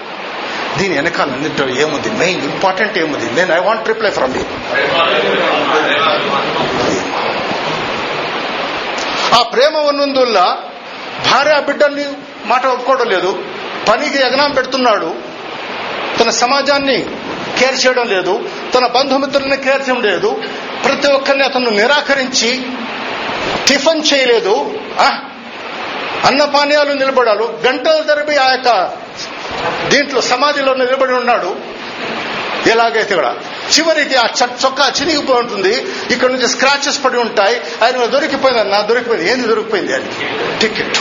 దీని వెనకాల అన్నింటిలో ఏముంది? మెయిన్ ఇంపార్టెంట్ ఏముంది? నేను I want reply from you ఆ ప్రేమ ఉన్నందువల్ల భార్య బిడ్డల్ని మాట ఒప్పుకోవడం లేదు. పనికి ఎగనాం పెడుతున్నాడు. తన సమాజాన్ని కేర్ చేయడం లేదు. తన బంధుమిత్రులని కేర్ చేయడం లేదు. ప్రతి ఒక్కరిని అతను నిరాకరించి టిఫిన్ చేయలేదు. అన్నపానీయాలు నిలబడాలు. గంటల తరబడి ఆ యొక్క దీంట్లో సమాధిలో నిలబడి ఉన్నాడు. ఎలాగైతే కూడా. చివరికి ఆ చొక్కా చినిగిపోయి ఉంటుంది. ఇక్కడ నుంచి స్క్రాచెస్ పడి ఉంటాయి. ఆయన దొరికిపోయింది నా దొరికిపోయింది. ఏంది దొరికిపోయింది అది టికెట్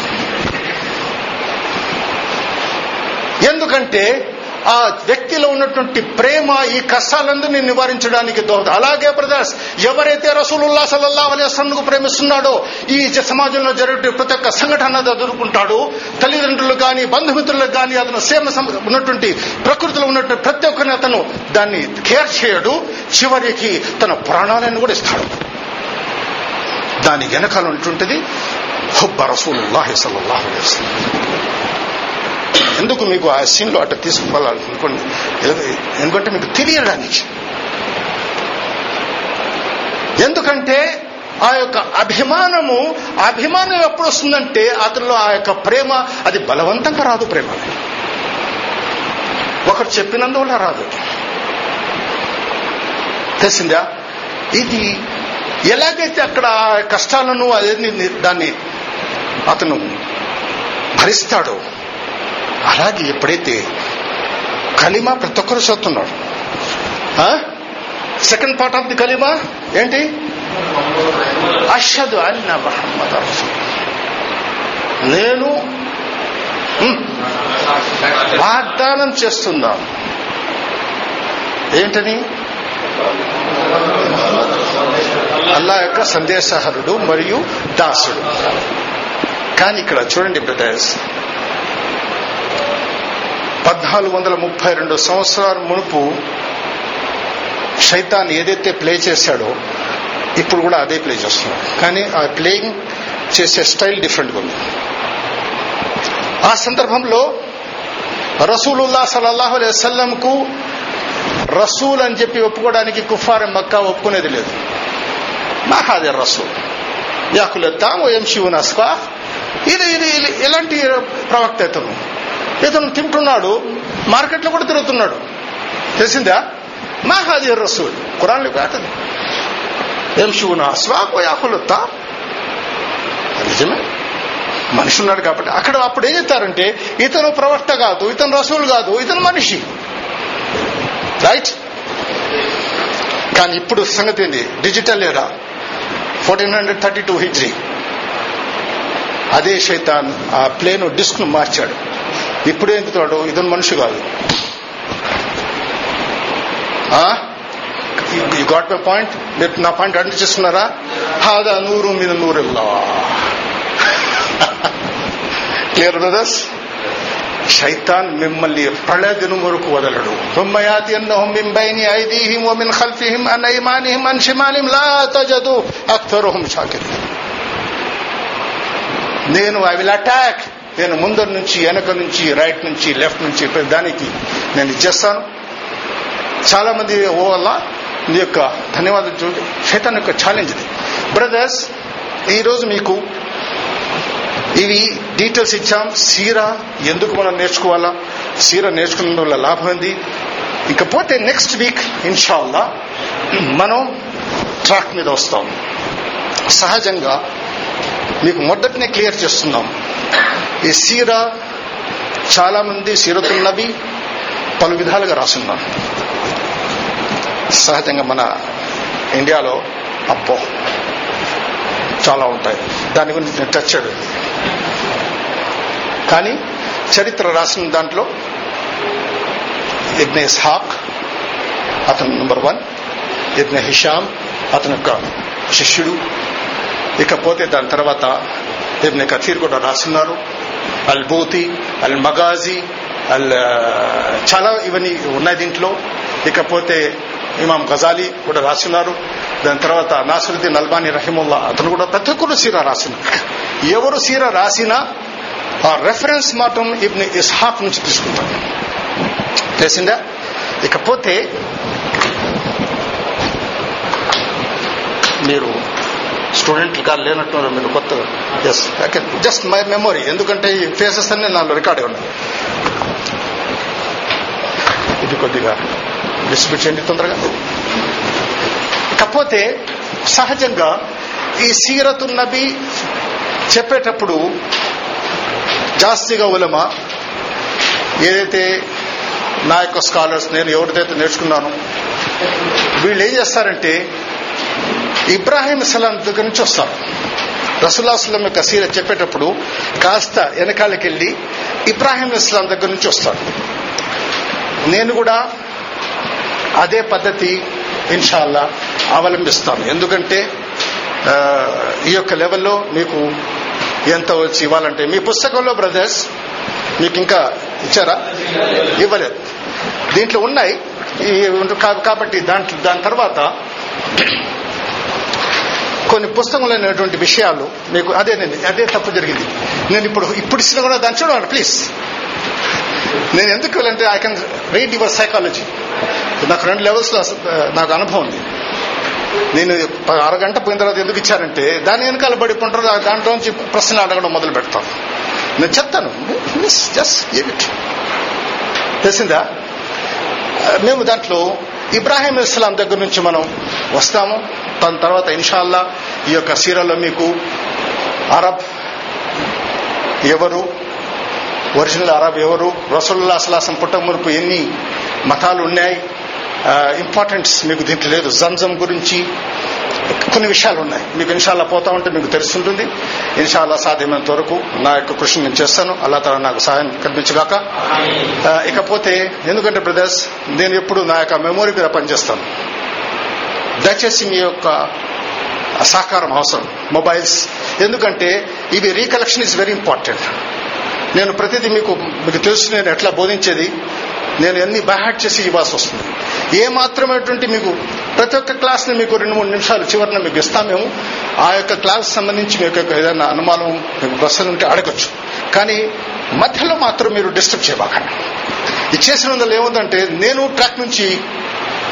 ఎందుకంటే ఆ వ్యక్తిలో ఉన్నటువంటి ప్రేమ ఈ కష్టాలందరినీ నివారించడానికి దోహద. అలాగే బ్రదర్స్ ఎవరైతే రసూలుల్లా సల్లల్లా అలైస్లంకు ప్రేమిస్తున్నాడో ఈ సమాజంలో జరిగే ప్రతి ఒక్క సంఘటన ఎదుర్కొంటాడు. తల్లిదండ్రులు కానీ బంధుమిత్రులకు కానీ అతను సేమ ఉన్నటువంటి ప్రకృతిలో ఉన్నటువంటి ప్రతి ఒక్కరిని అతను దాన్ని కేర్ చేయడు. చివరికి తన ప్రాణాలను కూడా ఇస్తాడు. దాని వెనకాల ఉన్నటువంటిది హుబ్బ రసూలుల్లాహి సల్లల్లాహు అలైహి ఎందుకు మీకు ఆ సీన్లో అట్లా తీసుకుపోవాలనుకోండి ఎందుకంటే మీకు తెలియడానికి ఎందుకంటే ఆ యొక్క అభిమానము అభిమానం ఎప్పుడు వస్తుందంటే అతనిలో ఆ యొక్క ప్రేమ అది బలవంతంగా రాదు ప్రేమ. ఒకరు చెప్పినందువల్ల రాదు. తెలిసిందా? ఇది ఎలాగైతే అక్కడ ఆ కష్టాలను అదే దాన్ని అతను భరిస్తాడో అలాగే ఎప్పుడైతే కలిమా ప్రతి ఒక్కరు చదువుతున్నాడు సెకండ్ పార్ట్ ఆఫ్ ది కలిమా? ఏంటి? అషదు అన్న మహమ్మద్ నేను వాగ్దానం చేస్తున్నాను. ఏంటని? అల్లా యొక్క సందేశహరుడు మరియు దాసుడు. కానీ ఇక్కడ చూడండి బ్రదర్స్ పద్నాలుగు వందల ముప్పై రెండు సంవత్సరాల మునుపు శైతాన్ ఏదైతే ప్లే చేశాడో ఇప్పుడు కూడా అదే ప్లే చేస్తున్నాడు. కానీ ఆ ప్లేయింగ్ చేసే స్టైల్ డిఫరెంట్గా ఉంది. ఆ సందర్భంలో రసూలుల్లా సలల్లాహు అలైహి వసల్లంకు రసూల్ అని చెప్పి ఒప్పుకోవడానికి కుఫార్ మక్కా ఒప్పుకునేది లేదు. మాహాదే రసూల్. యాకులెత్తాము ఓ ఎంశివు ఇది ఇది ఇలాంటి ఎలాంటి ప్రవక్త ఇతను. ఇతను తింటున్నాడు మార్కెట్లో కూడా తిరుగుతున్నాడు. తెలిసిందా? మాహాది రసూల్. కురాన్లో కాటది ఎంశివు నస్వా ఓ యాకులెత్తా నిజమే. మనిషి ఉన్నాడు కాబట్టి. అక్కడ అప్పుడు ఏం చెప్తారంటే ఇతను ప్రవక్త కాదు ఇతను రసూలు కాదు ఇతను మనిషి. రైట్? కానీ ఇప్పుడు సంగతి ఏంది? డిజిటల్ ఏరా? ఫోర్టీన్ హండ్రెడ్ థర్టీ టూ హిజ్రీ. అదే శైతాన్ ఆ ప్లేన్ డిస్క్ను మార్చాడు. ఇప్పుడు ఎందుతాడు ఇతను మనిషి కాదు. యూ గాట్ మై పాయింట్ మీరు నా పాయింట్ అర్థం చేస్తున్నారా హాదా నూరు మీద నూరుల్లా. క్లియర్ బ్రదర్స్ శైతాన్ మిమ్మల్ని ప్రళయ దినం వరకు వదలడు. తుమ్మయాతి అన్నహం మిన్ బైని ఐదీహిం వ మిన్ ఖల్ఫిహిం అన్ ఐమానిహిం అన్ షిమాలిహిం లా తజదు అక్తరుహుం షాకిరీన్. నేను ఐ విల్ అటాక్. నేను ముందర నుంచి వెనక నుంచి రైట్ నుంచి లెఫ్ట్ నుంచి దానికి నేను ఇచ్చేస్తాను. చాలా మంది ఓ వల్ల నీ యొక్క ధన్యవాదాలు చూడండి శైతాన్ యొక్క ఛాలెంజ్ ఇది. బ్రదర్స్ ఈరోజు మీకు ఇవి డీటెయిల్స్ ఇచ్చాం. సీరా ఎందుకు మనం నేర్చుకోవాలా? సీరా నేర్చుకున్న వల్ల లాభం ఉంది ఇకపోతే నెక్స్ట్ వీక్ ఇన్షాల్లా మనం ట్రాక్ మీద వస్తాం. సహజంగా మీకు మొదటినే క్లియర్ చేస్తున్నాం. ఈ సీర చాలా మంది సీరతున్నవి పలు విధాలుగా రాసున్నారు. సహజంగా మన ఇండియాలో అబ్బో చాలా ఉంటాయి. దాని గురించి నేను టచ్ కానీ చరిత్ర రాసిన దాంట్లో ఇబ్నే ఇస్హాక్ అతను నెంబర్ వన్ ఇబ్నే హిషామ్ అతని యొక్క శిష్యుడు. ఇకపోతే దాని తర్వాత ఇబ్నె కథీర్ కూడా రాసున్నారు. అల్ బూతి అల్ మగాజీ అల్ చాలా ఇవన్నీ ఉన్నాయి దీంట్లో ఇకపోతే ఇమాం గజాలి కూడా రాసినారు. దాని తర్వాత నాసరుద్దీన్ అల్బానీ రహీముల్లా అతను కూడా ప్రతి ఒక్కరు సీరా రాసిన ఎవరు సీరా రాసినా ఆ రెఫరెన్స్ మాత్రం ఇబ్ని ఇస్హాక్ నుంచి తీసుకుంటారు తెలిసిందా? ఇకపోతే మీరు స్టూడెంట్లు కాదు లేనట్టు మీరు కొత్త ఎస్ జస్ట్ మై మెమొరీ ఎందుకంటే ఈ ఫేసెస్ అన్ని నాలో రికార్డ్ ఉన్నాయి. ఇది కొద్దిగా డిస్ట్రిబ్యూట్ చేయండి తొందరగా. కాకపోతే సహజంగా ఈ సీరతు నబి చెప్పేటప్పుడు జాస్తిగా ఉలమా ఏదైతే నా యొక్క స్కాలర్స్ నేను ఎవరిదైతే నేర్చుకున్నాను వీళ్ళు ఏం చేస్తారంటే ఇబ్రాహీం సలాం దగ్గర నుంచి వస్తారు రసుల్లాస్లం యొక్క సీర చెప్పేటప్పుడు కాస్త వెనకాలకి వెళ్ళి ఇబ్రాహీం ఇస్లాం దగ్గర నుంచి వస్తాడు. నేను కూడా అదే పద్ధతి ఇన్షాల్లా అవలంబిస్తాను. ఎందుకంటే ఈ యొక్క లెవెల్లో మీకు ఎంత వచ్చి ఇవ్వాలంటే మీ పుస్తకంలో బ్రదర్స్ మీకు ఇంకా ఇచ్చారా? ఇవ్వలేదు. దీంట్లో ఉన్నాయి. కాబట్టి దాంట్లో దాని తర్వాత కొన్ని పుస్తకంలో ఉన్నటువంటి విషయాలు మీకు అదే నేను అదే తప్పు జరిగింది. నేను ఇప్పుడు ఇప్పుడు ఇచ్చిన కూడా దాన్ని చూడండి ప్లీజ్ నేను ఎందుకు వెళ్ళంటే I can read your psychology నాకు రెండు లెవెల్స్లో నాకు అనుభవం ఉంది. నేను అరగంట పోయిన తర్వాత ఎందుకు ఇచ్చారంటే దాని వెనకాల పడిపోంటారు దాంట్లో నుంచి ప్రశ్న అడగడం మొదలు పెడతాను నేను చెప్తాను జస్ట్ ఏమిటి తెలిసిందా? మేము దాంట్లో ఇబ్రాహీం ఇస్లాం దగ్గర నుంచి మనం వస్తాము. దాని తర్వాత ఇన్షాల్లా ఈ యొక్క సీరాలో మీకు అరబ్ ఎవరు ఒరిజినల్ అరబ్ ఎవరు రసూల్లా అసలాసం పుట్టమురుపు ఎన్ని మతాలు ఉన్నాయి ఇంపార్టెంట్స్ మీకు దీంట్లో లేదు. జంజం గురించి కొన్ని విషయాలు ఉన్నాయి. మీకు ఇన్షాల్లా పోతా ఉంటే మీకు తెలుస్తుంటుంది ఇన్షాల్లా సాధ్యమైనంత వరకు నా యొక్క కృషిని నేను చేస్తాను. అల్లా తల నాకు సహాయం కల్పించగాక. ఇకపోతే ఎందుకంటే బ్రదర్స్ నేను ఎప్పుడు నా యొక్క మెమోరీ మీద పనిచేస్తాను. దయచేసి మీ యొక్క సహకారం అవసరం. మొబైల్స్. ఎందుకంటే ఇవి రీకలెక్షన్ ఇస్ వెరీ ఇంపార్టెంట్. నేను ప్రతిదీ మీకు మీకు తెలుసు నేను ఎట్లా బోధించేది? నేను ఎన్ని బైహాట్ చేసి ఇవ్వాల్సి వస్తుంది. ఏ మాత్రమైనటువంటి మీకు ప్రతి ఒక్క క్లాస్ని మీకు రెండు మూడు నిమిషాలు చివరిన మీకు ఇస్తాం మేము. ఆ యొక్క క్లాస్ సంబంధించి మీకు యొక్క ఏదైనా అనుమానం మీకు ప్రశ్నలు ఉంటే అడగచ్చు. కానీ మధ్యలో మాత్రం మీరు డిస్టర్బ్ చేయబాకండి. ఇది వందలు ఏముందంటే నేను ట్రాక్ నుంచి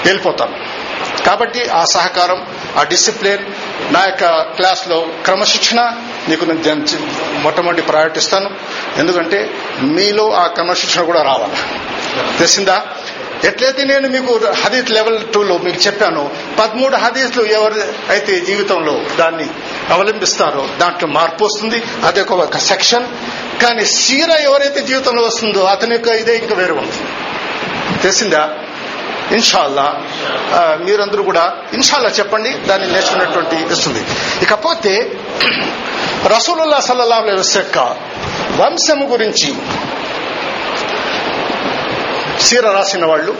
వెళ్ళిపోతాను. కాబట్టి ఆ సహకారం ఆ డిసిప్లిన్ నా యొక్క క్లాస్లో క్రమశిక్షణ నీకు నేను మొట్టమొదటి ప్రయారిటీ ఎందుకంటే మీలో ఆ క్రమశిక్షణ కూడా రావాలి. తెలిసిందా? ఎట్లయితే నేను మీకు హదీత్ లెవెల్ టూలో మీకు చెప్పాను పదమూడు హదీస్లు ఎవరు అయితే జీవితంలో దాన్ని అవలంబిస్తారో దాంట్లో మార్పు వస్తుంది. అదే ఒక సెక్షన్. కానీ సీర ఎవరైతే జీవితంలో వస్తుందో అతని యొక్క ఇదే ఇంకా వేరు ఉంది. తెలిసిందా? ఇన్షాల్లా మీరందరూ కూడా ఇన్షాల్లా చెప్పండి దాన్ని నేర్చుకున్నటువంటి ఇస్తుంది ఇకపోతే రసూలుల్లా సల్లల్లాహు అలైహి యొక్క వంశము గురించి సీర రాసిన వాళ్ళు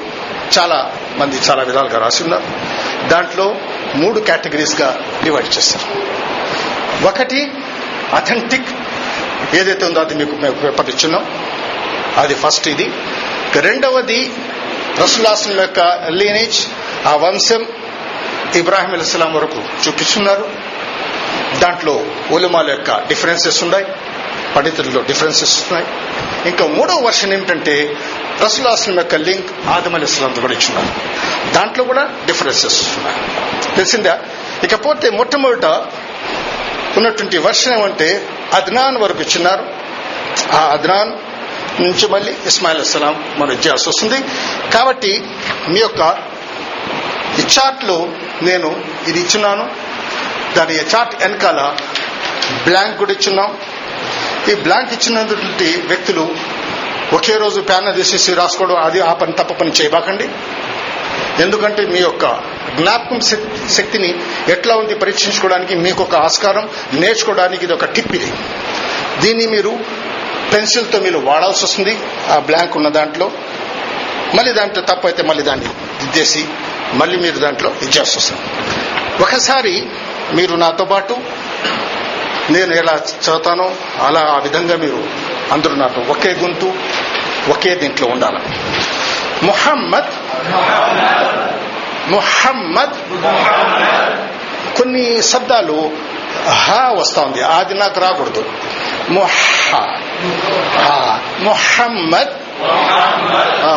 చాలా మంది చాలా విధాలుగా రాసి ఉన్నారు దాంట్లో మూడు కేటగిరీస్గా డివైడ్ చేస్తారు. ఒకటి అథెంటిక్ ఏదైతే ఉందో అది మీకు మేము పేపర్ ఇచ్చున్నాం అది ఫస్ట్ ఇది. రెండవది రసులాసం యొక్క లీనేజ్ ఆ వంశం ఇబ్రాహిం అలీస్లాం వరకు చూపిస్తున్నారు దాంట్లో ఉలమాల యొక్క డిఫరెన్సెస్ ఉన్నాయి పండితుల్లో డిఫరెన్సెస్ ఉన్నాయి. ఇంకా మూడవ వర్షన్ ఏమిటంటే రసులాస్లం యొక్క లింక్ ఆదం అలీ ఇస్లాంతో కూడా ఇచ్చున్నారు దాంట్లో కూడా డిఫరెన్సెస్ ఉన్నాయి. తెలిసిందా? ఇకపోతే మొట్టమొదట ఉన్నటువంటి వర్షన్ ఏమంటే అద్నాన్ వరకు ఇచ్చినారు. ఆ అద్నాన్ నుంచి మళ్ళీ ఇస్మాయిల్ అస్సలాం మనం ఇచ్చేయాల్సి వస్తుంది. కాబట్టి మీ యొక్క ఈ చార్ట్లో నేను ఇది ఇచ్చున్నాను. దాని చార్ట్ వెనకాల బ్లాంక్ కూడా ఇచ్చున్నాం. ఈ బ్లాంక్ ఇచ్చినటువంటి వ్యక్తులు ఒకే రోజు ప్యాన్ తీసేసి రాసుకోవడం అది ఆ పని తప్ప పని చేయబాకండి. ఎందుకంటే మీ యొక్క జ్ఞాపకం శక్తిని ఎట్లా ఉంది పరీక్షించుకోవడానికి మీకు ఒక ఆస్కారం నేర్చుకోవడానికి ఇది ఒక టిప్ ఇది. దీన్ని మీరు పెన్సిల్తో మీరు వాడాల్సి వస్తుంది. ఆ బ్లాంక్ ఉన్న దాంట్లో. మళ్ళీ దాంట్లో తప్పు అయితే మళ్ళీ దాన్ని దిద్దేసి మళ్ళీ మీరు దాంట్లో ఇచ్చేసి వస్తుంది. ఒకసారి మీరు నాతో పాటు నేను ఎలా చదువుతానో అలా ఆ విధంగా మీరు అందరూ నాతో ఒకే గొంతు ఒకే దీంట్లో ఉండాలి. Muhammad Muhammad. కొన్ని శబ్దాలు హా వస్తా ఉంది. అది నాకు రాకూడదు. ముహ. హా. ముహమ్మద్ ఆ.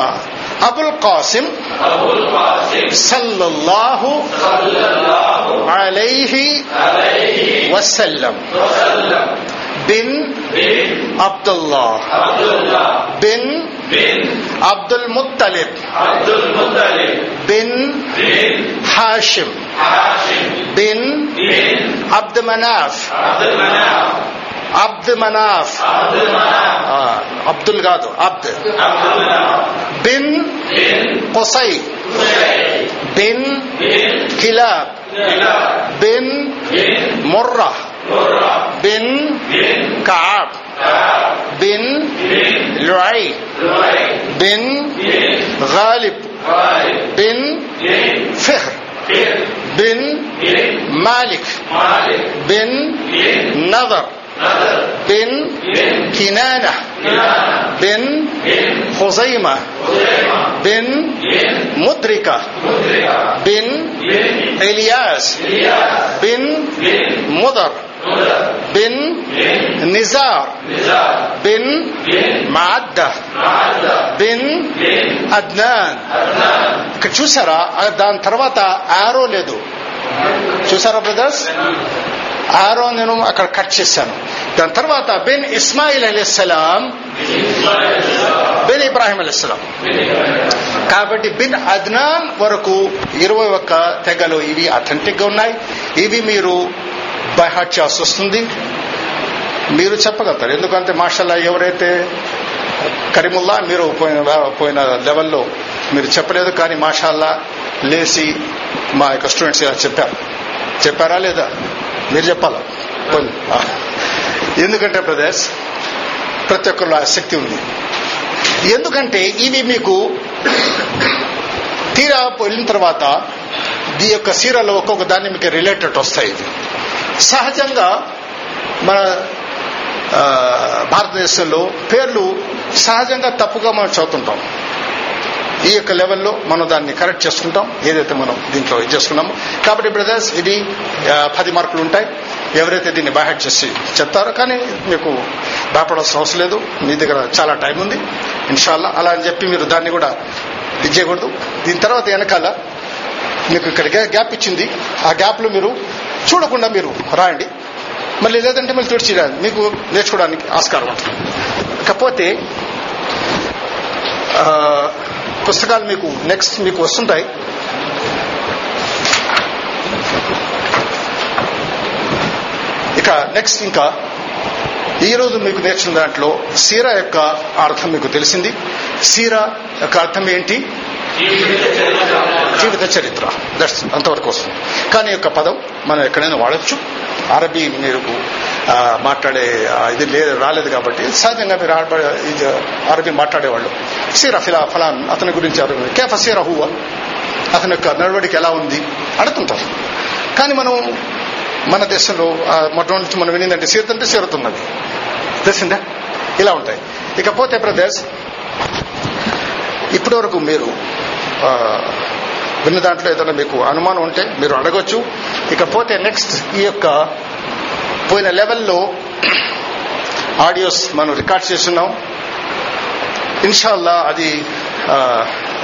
అబుల్ కాసిం సల్లల్లాహు అలైహి వసల్లం bin Abdullah bin Abdul Muttalib bin Hashim bin Abd Manaf عبد مناف. آه. عبد القادر عبد. بن قصي. بن كلاب. بن مرة. بن كعب. بن لعي بن غالب. بن فهر بن مالك. بن نظر بن كنانة بن خزيمة بن مدركة بن إلياس بن مضر بن نزار بن معدة بن Adnan ఇక్కడ చూసారా ఆ దాని తర్వాత ఆరో లేదు చూసారా బ్రదర్స్ ఆరో నేను అక్కడ కట్ చేశాను. దాని తర్వాత బిన్ ఇస్మాయిల్ అలీస్లాం బిన్ ఇబ్రాహిం అలీస్లాం కాబట్టి బిన్ అద్నాన్ వరకు ఇరవై ఒక్క తెగలు ఇవి అథెంటిక్గా ఉన్నాయి. ఇవి మీరు బైహాట్ చేయాల్సి వస్తుంది. మీరు చెప్పగలుగుతారు. ఎందుకంటే మాషల్లా ఎవరైతే కరీముల్లా మీరు పోయిన పోయిన లెవెల్లో మీరు చెప్పలేదు కానీ మాషాల్లా లేచి మా యొక్క స్టూడెంట్స్ ఇలా చెప్పారు. చెప్పారా లేదా? మీరు చెప్పాలి. ఎందుకంటే బ్రదర్స్ ప్రతి ఒక్కరిలో ఆసక్తి ఉంది. ఎందుకంటే ఇవి మీకు తీరా వెళ్ళిన తర్వాత ఈ యొక్క సీరలో ఒక్కొక్క దాన్ని మీకు రిలేటెడ్ వస్తాయి ఇది సహజంగా మన భారతదేశంలో పేర్లు సహజంగా తప్పుగా మనం చదువుతుంటాం. ఈ యొక్క లెవెల్లో మనం దాన్ని కరెక్ట్ చేసుకుంటాం. ఏదైతే మనం దీంట్లో ఇది చేసుకున్నామో. కాబట్టి బ్రదర్స్ ఇది పది మార్కులు ఉంటాయి. ఎవరైతే దీన్ని బైహాట్ చేసి చెప్తారో కానీ మీకు భయపడాల్సిన అవసరం లేదు. మీ దగ్గర చాలా టైం ఉంది. ఇన్షాల్లా అలా అని చెప్పి మీరు దాన్ని కూడా ఇది చేయకూడదు. దీని తర్వాత వెనకాల మీకు ఇక్కడ గ్యా- గ్యాప్ ఇచ్చింది. ఆ గ్యాప్లో మీరు చూడకుండా మీరు రాయండి. మళ్ళీ లేదంటే మళ్ళీ తుడిచి మీకు నేర్చుకోవడానికి ఆస్కారం ఉంటుంది. పుస్తకాలు మీకు నెక్స్ట్ మీకు వస్తుంటాయి. ఇక నెక్స్ట్ ఇంకా ఈ రోజు మీకు నేర్చిన దాంట్లో సీరా యొక్క అర్థం మీకు తెలిసింది. సీరా యొక్క అర్థం ఏంటి? జీవిత చరిత్ర. దట్స్ అంతవరకు వస్తుంది. కానీ ఈ యొక్క పదం మనం ఎక్కడైనా వాడచ్చు. అరబీ మీరు మాట్లాడే ఇది లేదు రాలేదు కాబట్టి. సహజంగా మీరు ఇది అరబీ మాట్లాడేవాళ్ళు. సీరా ఫిలా ఫలాన్ అతని గురించి అరబీ కేఫ సీరా హువా? అతని యొక్క నడవడిక ఎలా ఉంది? అడుగుతుంటారు. కానీ మనం మన దేశంలో ఆ, మొట్టమొదటి నుంచి మనం వినిందంటే సీరత్ అంటే సీరతున్నది తెలిసిందా? ఇలా ఉంటాయి. ఇకపోతే బ్రదర్స్ ఇప్పటి వరకు మీరు విన్న దాంట్లో ఏదైనా మీకు అనుమానం ఉంటే మీరు అడగొచ్చు. ఇకపోతే నెక్స్ట్ ఈ యొక్క పోయిన లెవెల్లో ఆడియోస్ మనం రికార్డ్ చేస్తున్నాం. ఇన్షాల్లా అది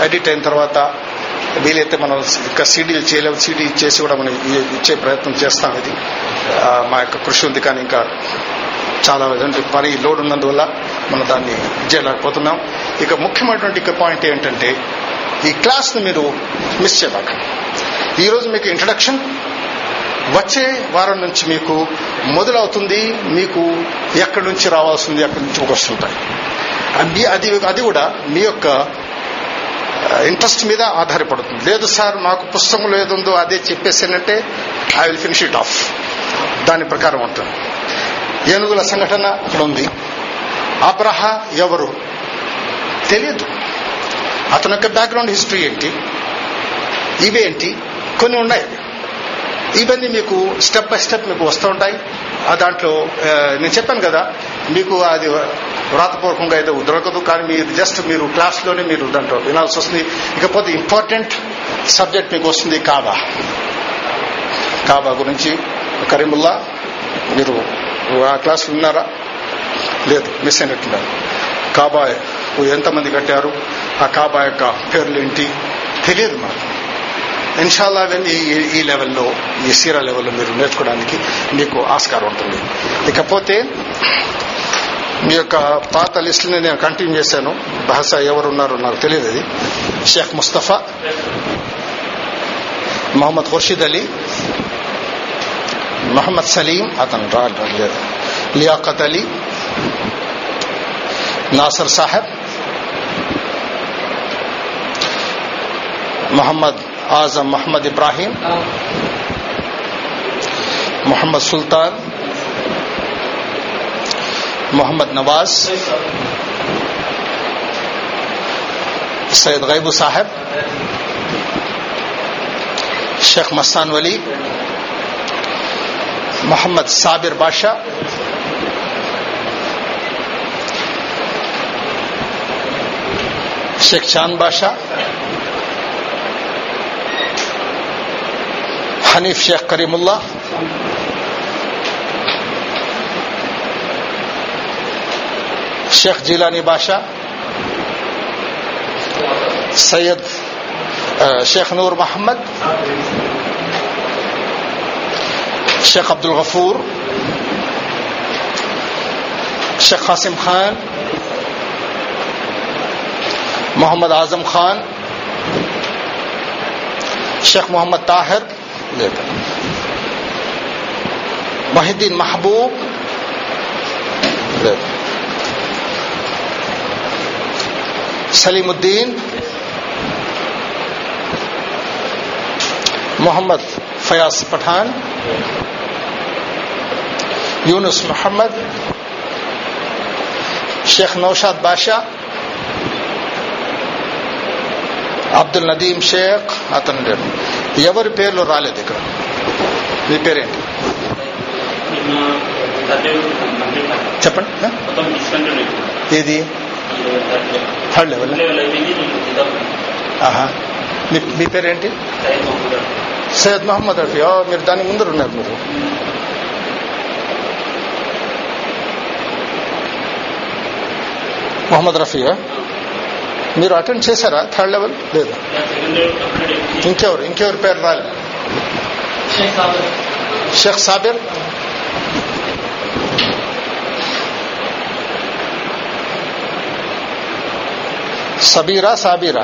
ఎడిట్ అయిన తర్వాత వీలైతే మనం ఇంకా సీడీలు చేయలేము సీడీ చేసి కూడా మనం ఇచ్చే ప్రయత్నం చేస్తాం ఇది. మా యొక్క కృషి ఉంది కానీ ఇంకా చాలా విధంగా పని లోడ్ ఉన్నందువల్ల మనం దాన్ని చేయలేకపోతున్నాం ఇక ముఖ్యమైనటువంటి ఇక పాయింట్ ఏంటంటే ఈ క్లాస్ని మీరు మిస్ చేయబాక ఈరోజు మీకు ఇంట్రడక్షన్ వచ్చే వారం నుంచి మీకు మొదలవుతుంది మీకు ఎక్కడి నుంచి రావాల్సింది ఎక్కడి నుంచి వస్తుంటాయి. అది అది అది కూడా మీ యొక్క ఇంట్రెస్ట్ మీద ఆధారపడుతుంది. లేదు సార్ మాకు పుస్తకంలో ఏదుందో అదే చెప్పేసానంటే I will finish it off దాని ప్రకారం ఉంటుంది. ఏనుగుల సంఘటన అక్కడ ఉంది. అబ్రహ ఎవరు? తెలియదు. అతని యొక్క బ్యాక్గ్రౌండ్ హిస్టరీ ఏంటి? ఇవేంటి కొన్ని ఉన్నాయి. ఇవన్నీ మీకు స్టెప్ బై స్టెప్ మీకు వస్తూ ఉంటాయి. ఆ దాంట్లో నేను చెప్పాను కదా మీకు అది వ్రాతపూర్వకంగా అయితే దొరకదు కానీ మీరు జస్ట్ మీరు క్లాస్లోనే మీరు దాంట్లో వినాల్సి వస్తుంది. ఇకపోతే ఇంపార్టెంట్ సబ్జెక్ట్ మీకు వస్తుంది కాబా కాబా గురించి. కరీముల్లా మీరు ఆ క్లాస్ విన్నారా లేదు మిస్ అయినట్టున్నారు. కాబా ఎంతమంది కట్టారు? ఆ కాబా యొక్క పేర్లు ఏంటి? తెలియదు మాకు. ఇన్షాల్లా అవన్నీ ఈ- ఈ లెవెల్లో ఈ సీరా లెవెల్లో మీరు నేర్చుకోవడానికి మీకు ఆస్కారం ఉంటుంది. ఇకపోతే మీ యొక్క పాత లిస్టుని నేను కంటిన్యూ చేశాను. బహసా ఎవరు ఉన్నారో నాకు తెలియదు అది షేఖ్ ముస్తఫా మొహమ్మద్ ఖుర్షిద్ అలీ మొహమ్మద్ సలీం అతను రాలేదు లియాఖత్ అలీ నాసర్ సాహెబ్ اعظم محمد ابراہیم، محمد سلطان، محمد نواز، سید غیبو صاحب، شیخ مستان ولی، محمد صابر بادشاہ شیخ چاند بادشاہ حنيف شيخ كريم الله. الشيخ جيلاني باشا. السيد الشيخ آه، نور محمد. الشيخ عبد الغفور. الشيخ قاسم خان. محمد اعظم خان. الشيخ محمد طاهر. తాహిర్ లేదు మొహిద్దీన్ మహబూబ్ లేదు సలీముద్దీన్ మొహమ్మద్ ఫయాజ్ పఠాన్ యూనుస్ మొహమ్మద్ షేక్ నౌషాద్ బాషా అబ్దుల్ నదీం షేక్ అతను లేడు ఎవరి పేర్లు రాలేదు ఇక్కడ? మీ పేరేంటి? చెప్పండి. ఏది? థర్డ్ లెవెల్ ఆహా. మీ మీ పేరేంటి? సయ్యద్ మహమ్మద్ రఫీ మీరు దాని ముందర ఉన్నారు మీరు. మొహమ్మద్ రఫీయా మీరు అటెండ్ చేశారా? Third level? లేదు. ఇంకెవరు? ఇంకెవరి పేరు రాలేదు షేక్ సాబిర్. సబీరా సాబీరా?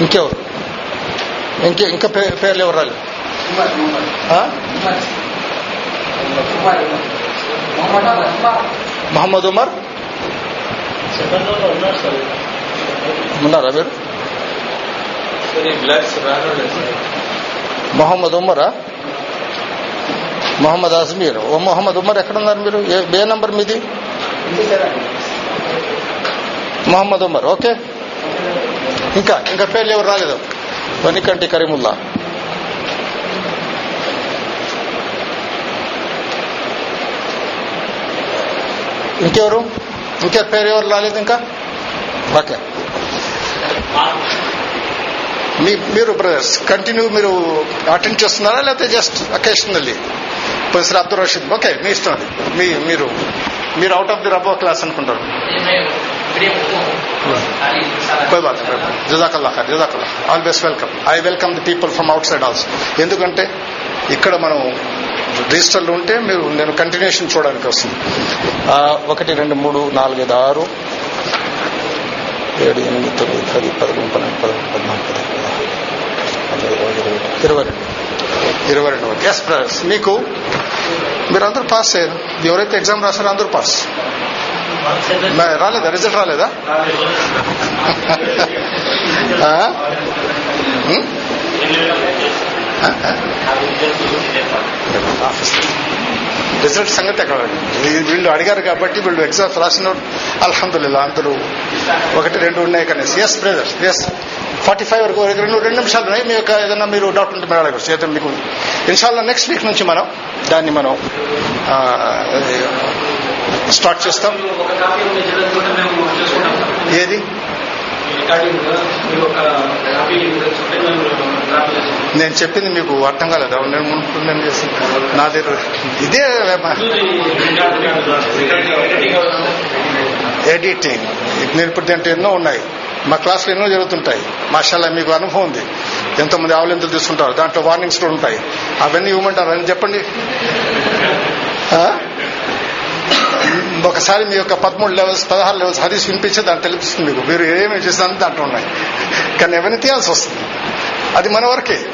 ఇంకెవరు? ఇంకే ఇంకా పేర్లు ఎవరు రాలేదు మహమ్మద్ ఉమర్? ఉన్నారా మీరు? మొహమ్మద్ ఉమరా? మొహమ్మద్ అజ్మీర్ ఓ మొహమ్మద్ ఉమర్ ఎక్కడ ఉన్నారు మీరు? ఏ ఏ నంబర్ మీది? మొహమ్మద్ ఉమర్ ఓకే. ఇంకా ఇంకా పేర్లు ఎవరు రాలేదు? వనికంటి కరీముల్లా. ఇంకెవరు ఇంకా పేరెవరు ఎవరు రాలేదు ఇంకా ఓకే మీ మీరు బ్రదర్స్ కంటిన్యూ మీరు అటెండ్ చేస్తున్నారా లేకపోతే just occasionally professor Abdul Rashid okay మీ ఇష్టం అది మీ మీరు మీరు అవుట్ ఆఫ్ ది రబో క్లాస్ అనుకుంటారు కోయి బాత్ జజాకల్లా all best welcome I welcome the people from outside also ఎందుకంటే ఇక్కడ మనం రిజిస్టర్లు ఉంటే మీరు నేను కంటిన్యూషన్ చూడడానికి వస్తుంది. ఒకటి రెండు మూడు నాలుగు ఐదు ఆరు. ఏడు ఎనిమిది తొమ్మిది పది పదకొండు పన్నెండు పదమూడు పద్నాలుగు పదహారు ఇరవై రెండు ఇరవై రెండు. వరకు ఎస్ బ్రదర్స్ మీకు మీరు అందరూ పాస్ అయ్యారు. ఎవరైతే ఎగ్జామ్ రాశారో అందరూ పాస్ రాలేదా? రిజల్ట్ రాలేదా? ఆఫీస్ రిజల్ట్ సంగతి ఎక్కడ? వీ- వీళ్ళు అడిగారు కాబట్టి వీళ్ళు ఎగ్జామ్స్ రాసిన అల్హమ్దుల్లా అందరూ ఒకటి రెండు ఉన్నాయి కనీసం. Yes brother yes forty five వరకు రెండు రెండు నిమిషాలు ఉన్నాయి. మీ యొక్క ఏదైనా మీరు డౌట్ ఉంటే మీరు అడగచ్చు. అయితే మీకు ఇన్షాల్లా నెక్స్ట్ వీక్ నుంచి మనం దాన్ని మనం స్టార్ట్ చేస్తాం. ఏది? నేను చెప్పింది మీకు అర్థం కాలేదా. నేను మునుపు నేను చేసింది నా దగ్గర ఇదే ఎడిటింగ్ నేను ఇప్పుడు దీంట్లో ఎన్నో ఉన్నాయి. మా క్లాసులో ఎన్నో జరుగుతుంటాయి. మాషాల్లా మీకు అనుభవం ఉంది. ఎంతోమంది ఆవలింతలు తీసుకుంటారు. దాంట్లో వార్నింగ్స్ కూడా ఉంటాయి. అవన్నీ ఇవ్వమంటారు? అని చెప్పండి? ఒకసారి మీ యొక్క పదమూడు లెవెల్స్ పదహారు లెవెల్స్ హరీస్ వినిపించి దాన్ని తెలుస్తుంది మీకు. మీరు ఏమేమి చేసినా దాంట్లో ఉన్నాయి. కానీ ఎవరిని తీయాల్సి వస్తుంది. అది మన వరకే.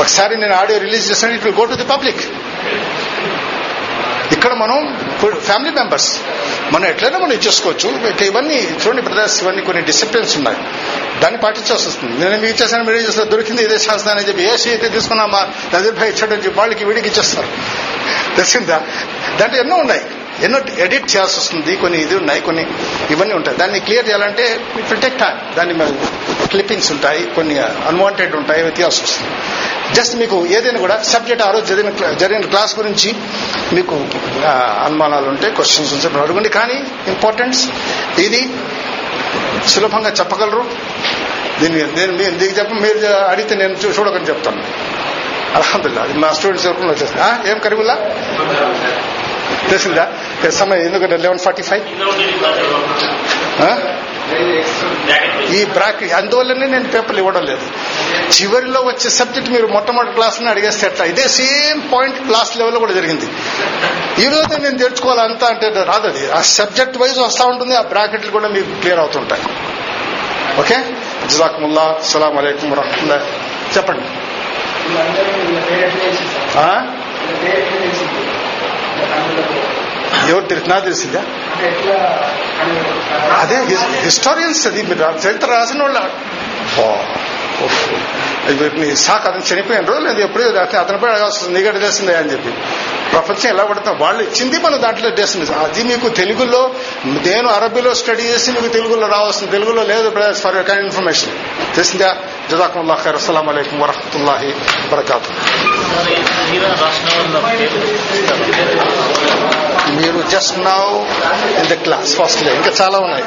ఒకసారి నేను ఆడియో రిలీజ్ చేస్తాను it will go to the public. ఇక్కడ మనం ఫ్యామిలీ మెంబర్స్. మనం ఎట్లయినా మనం ఇచ్చేసుకోవచ్చు. ఇవన్నీ చూడండి బ్రదర్స్ ఇవన్నీ కొన్ని డిసిప్లిన్స్ ఉన్నాయి. దాన్ని పాటించాల్సి వస్తుంది. నేను మీకు ఇచ్చేసాను మీరు చేస్తారు దొరికింది ఇదే శాస్త్రం అని చెప్పి ఏ సీ అయితే తీసుకున్నామా నజీర్ భాయ్ ఇచ్చాడని చెప్పి వాళ్ళకి వీడికి ఇచ్చేస్తారు. తెలిసిందా? దాంట్లో ఎన్నో ఉన్నాయి. ఎన్నో ఎడిట్ చేయాల్సి వస్తుంది కొన్ని ఇది ఉన్నాయి కొన్ని ఇవన్నీ ఉంటాయి. దాన్ని క్లియర్ చేయాలంటే ఇట్ విల్ టేక్ టైం దాన్ని క్లిప్పింగ్స్ ఉంటాయి కొన్ని అన్వాంటెడ్ ఉంటాయి అవి తీయాల్సి వస్తుంది జస్ట్ మీకు ఏదైనా కూడా సబ్జెక్ట్ ఆ రోజు జరిగిన జరిగిన క్లాస్ గురించి మీకు అనుమానాలు ఉంటే క్వశ్చన్స్ ఉంటే అడగండి. కానీ ఇంపార్టెన్స్ ఇది సులభంగా చెప్పగలరు. దీన్ని నేను మీరు దీనికి చెప్ప మీరు అడిగితే నేను చూ- చూడకని చెప్తాను. అలహదుల్లా అది మా స్టూడెంట్స్ వరకు వచ్చేస్తా ఏం కరీముల్లా తెలిసిందా? సమయం ఎందుకంటే లెవెన్ ఫార్టీ ఫైవ్ ఈ బ్రాకెట్ అందువల్లనే నేను పేపర్లు ఇవ్వడం లేదు. చివరిలో వచ్చే సబ్జెక్ట్ మీరు మొట్టమొదటి క్లాస్ అడిగేస్తే ఎట్లా? ఇదే సేమ్ పాయింట్ క్లాస్ లెవెల్లో కూడా జరిగింది. ఈ రోజు నేను తెచ్చుకోవాలి అంతా అంటే రాదు అది. ఆ సబ్జెక్ట్ వైజ్ వస్తూ ఉంటుంది ఆ బ్రాకెట్లు కూడా మీకు క్లియర్ అవుతుంటాయి. ఓకే? జజాకుముల్లా అస్సలం అయికం వరహముల్లా చెప్పండి. ఆ? ఎవరు తెలిసినా తెలిసిందా? అదే హిస్టారియన్స్ అది చరిత్ర రాసిన వాళ్ళు. వీటిని సాక్ అతను చనిపోయిన రోజులు లేదు ఎప్పుడూ అతను అతనిపై అడగాల్సి వస్తుంది నీకు తెలిసిందే అని చెప్పి. ప్రపంచం ఎలా పడతాం వాళ్ళు ఇచ్చింది మనం దాంట్లో చేస్తుంది అది మీకు తెలుగులో నేను అరబీలో స్టడీ చేసి మీకు తెలుగులో రావాల్సింది తెలుగులో లేదు ఫర్ యూ కైండ్ ఇన్ఫర్మేషన్. తెలిసిందా? జజాకుల్లా ఖైర్. అస్సలం అయికం వరహతుల్లాహి వరకాతు మీరు just now in the class first ఇంకా చాలా ఉన్నాయి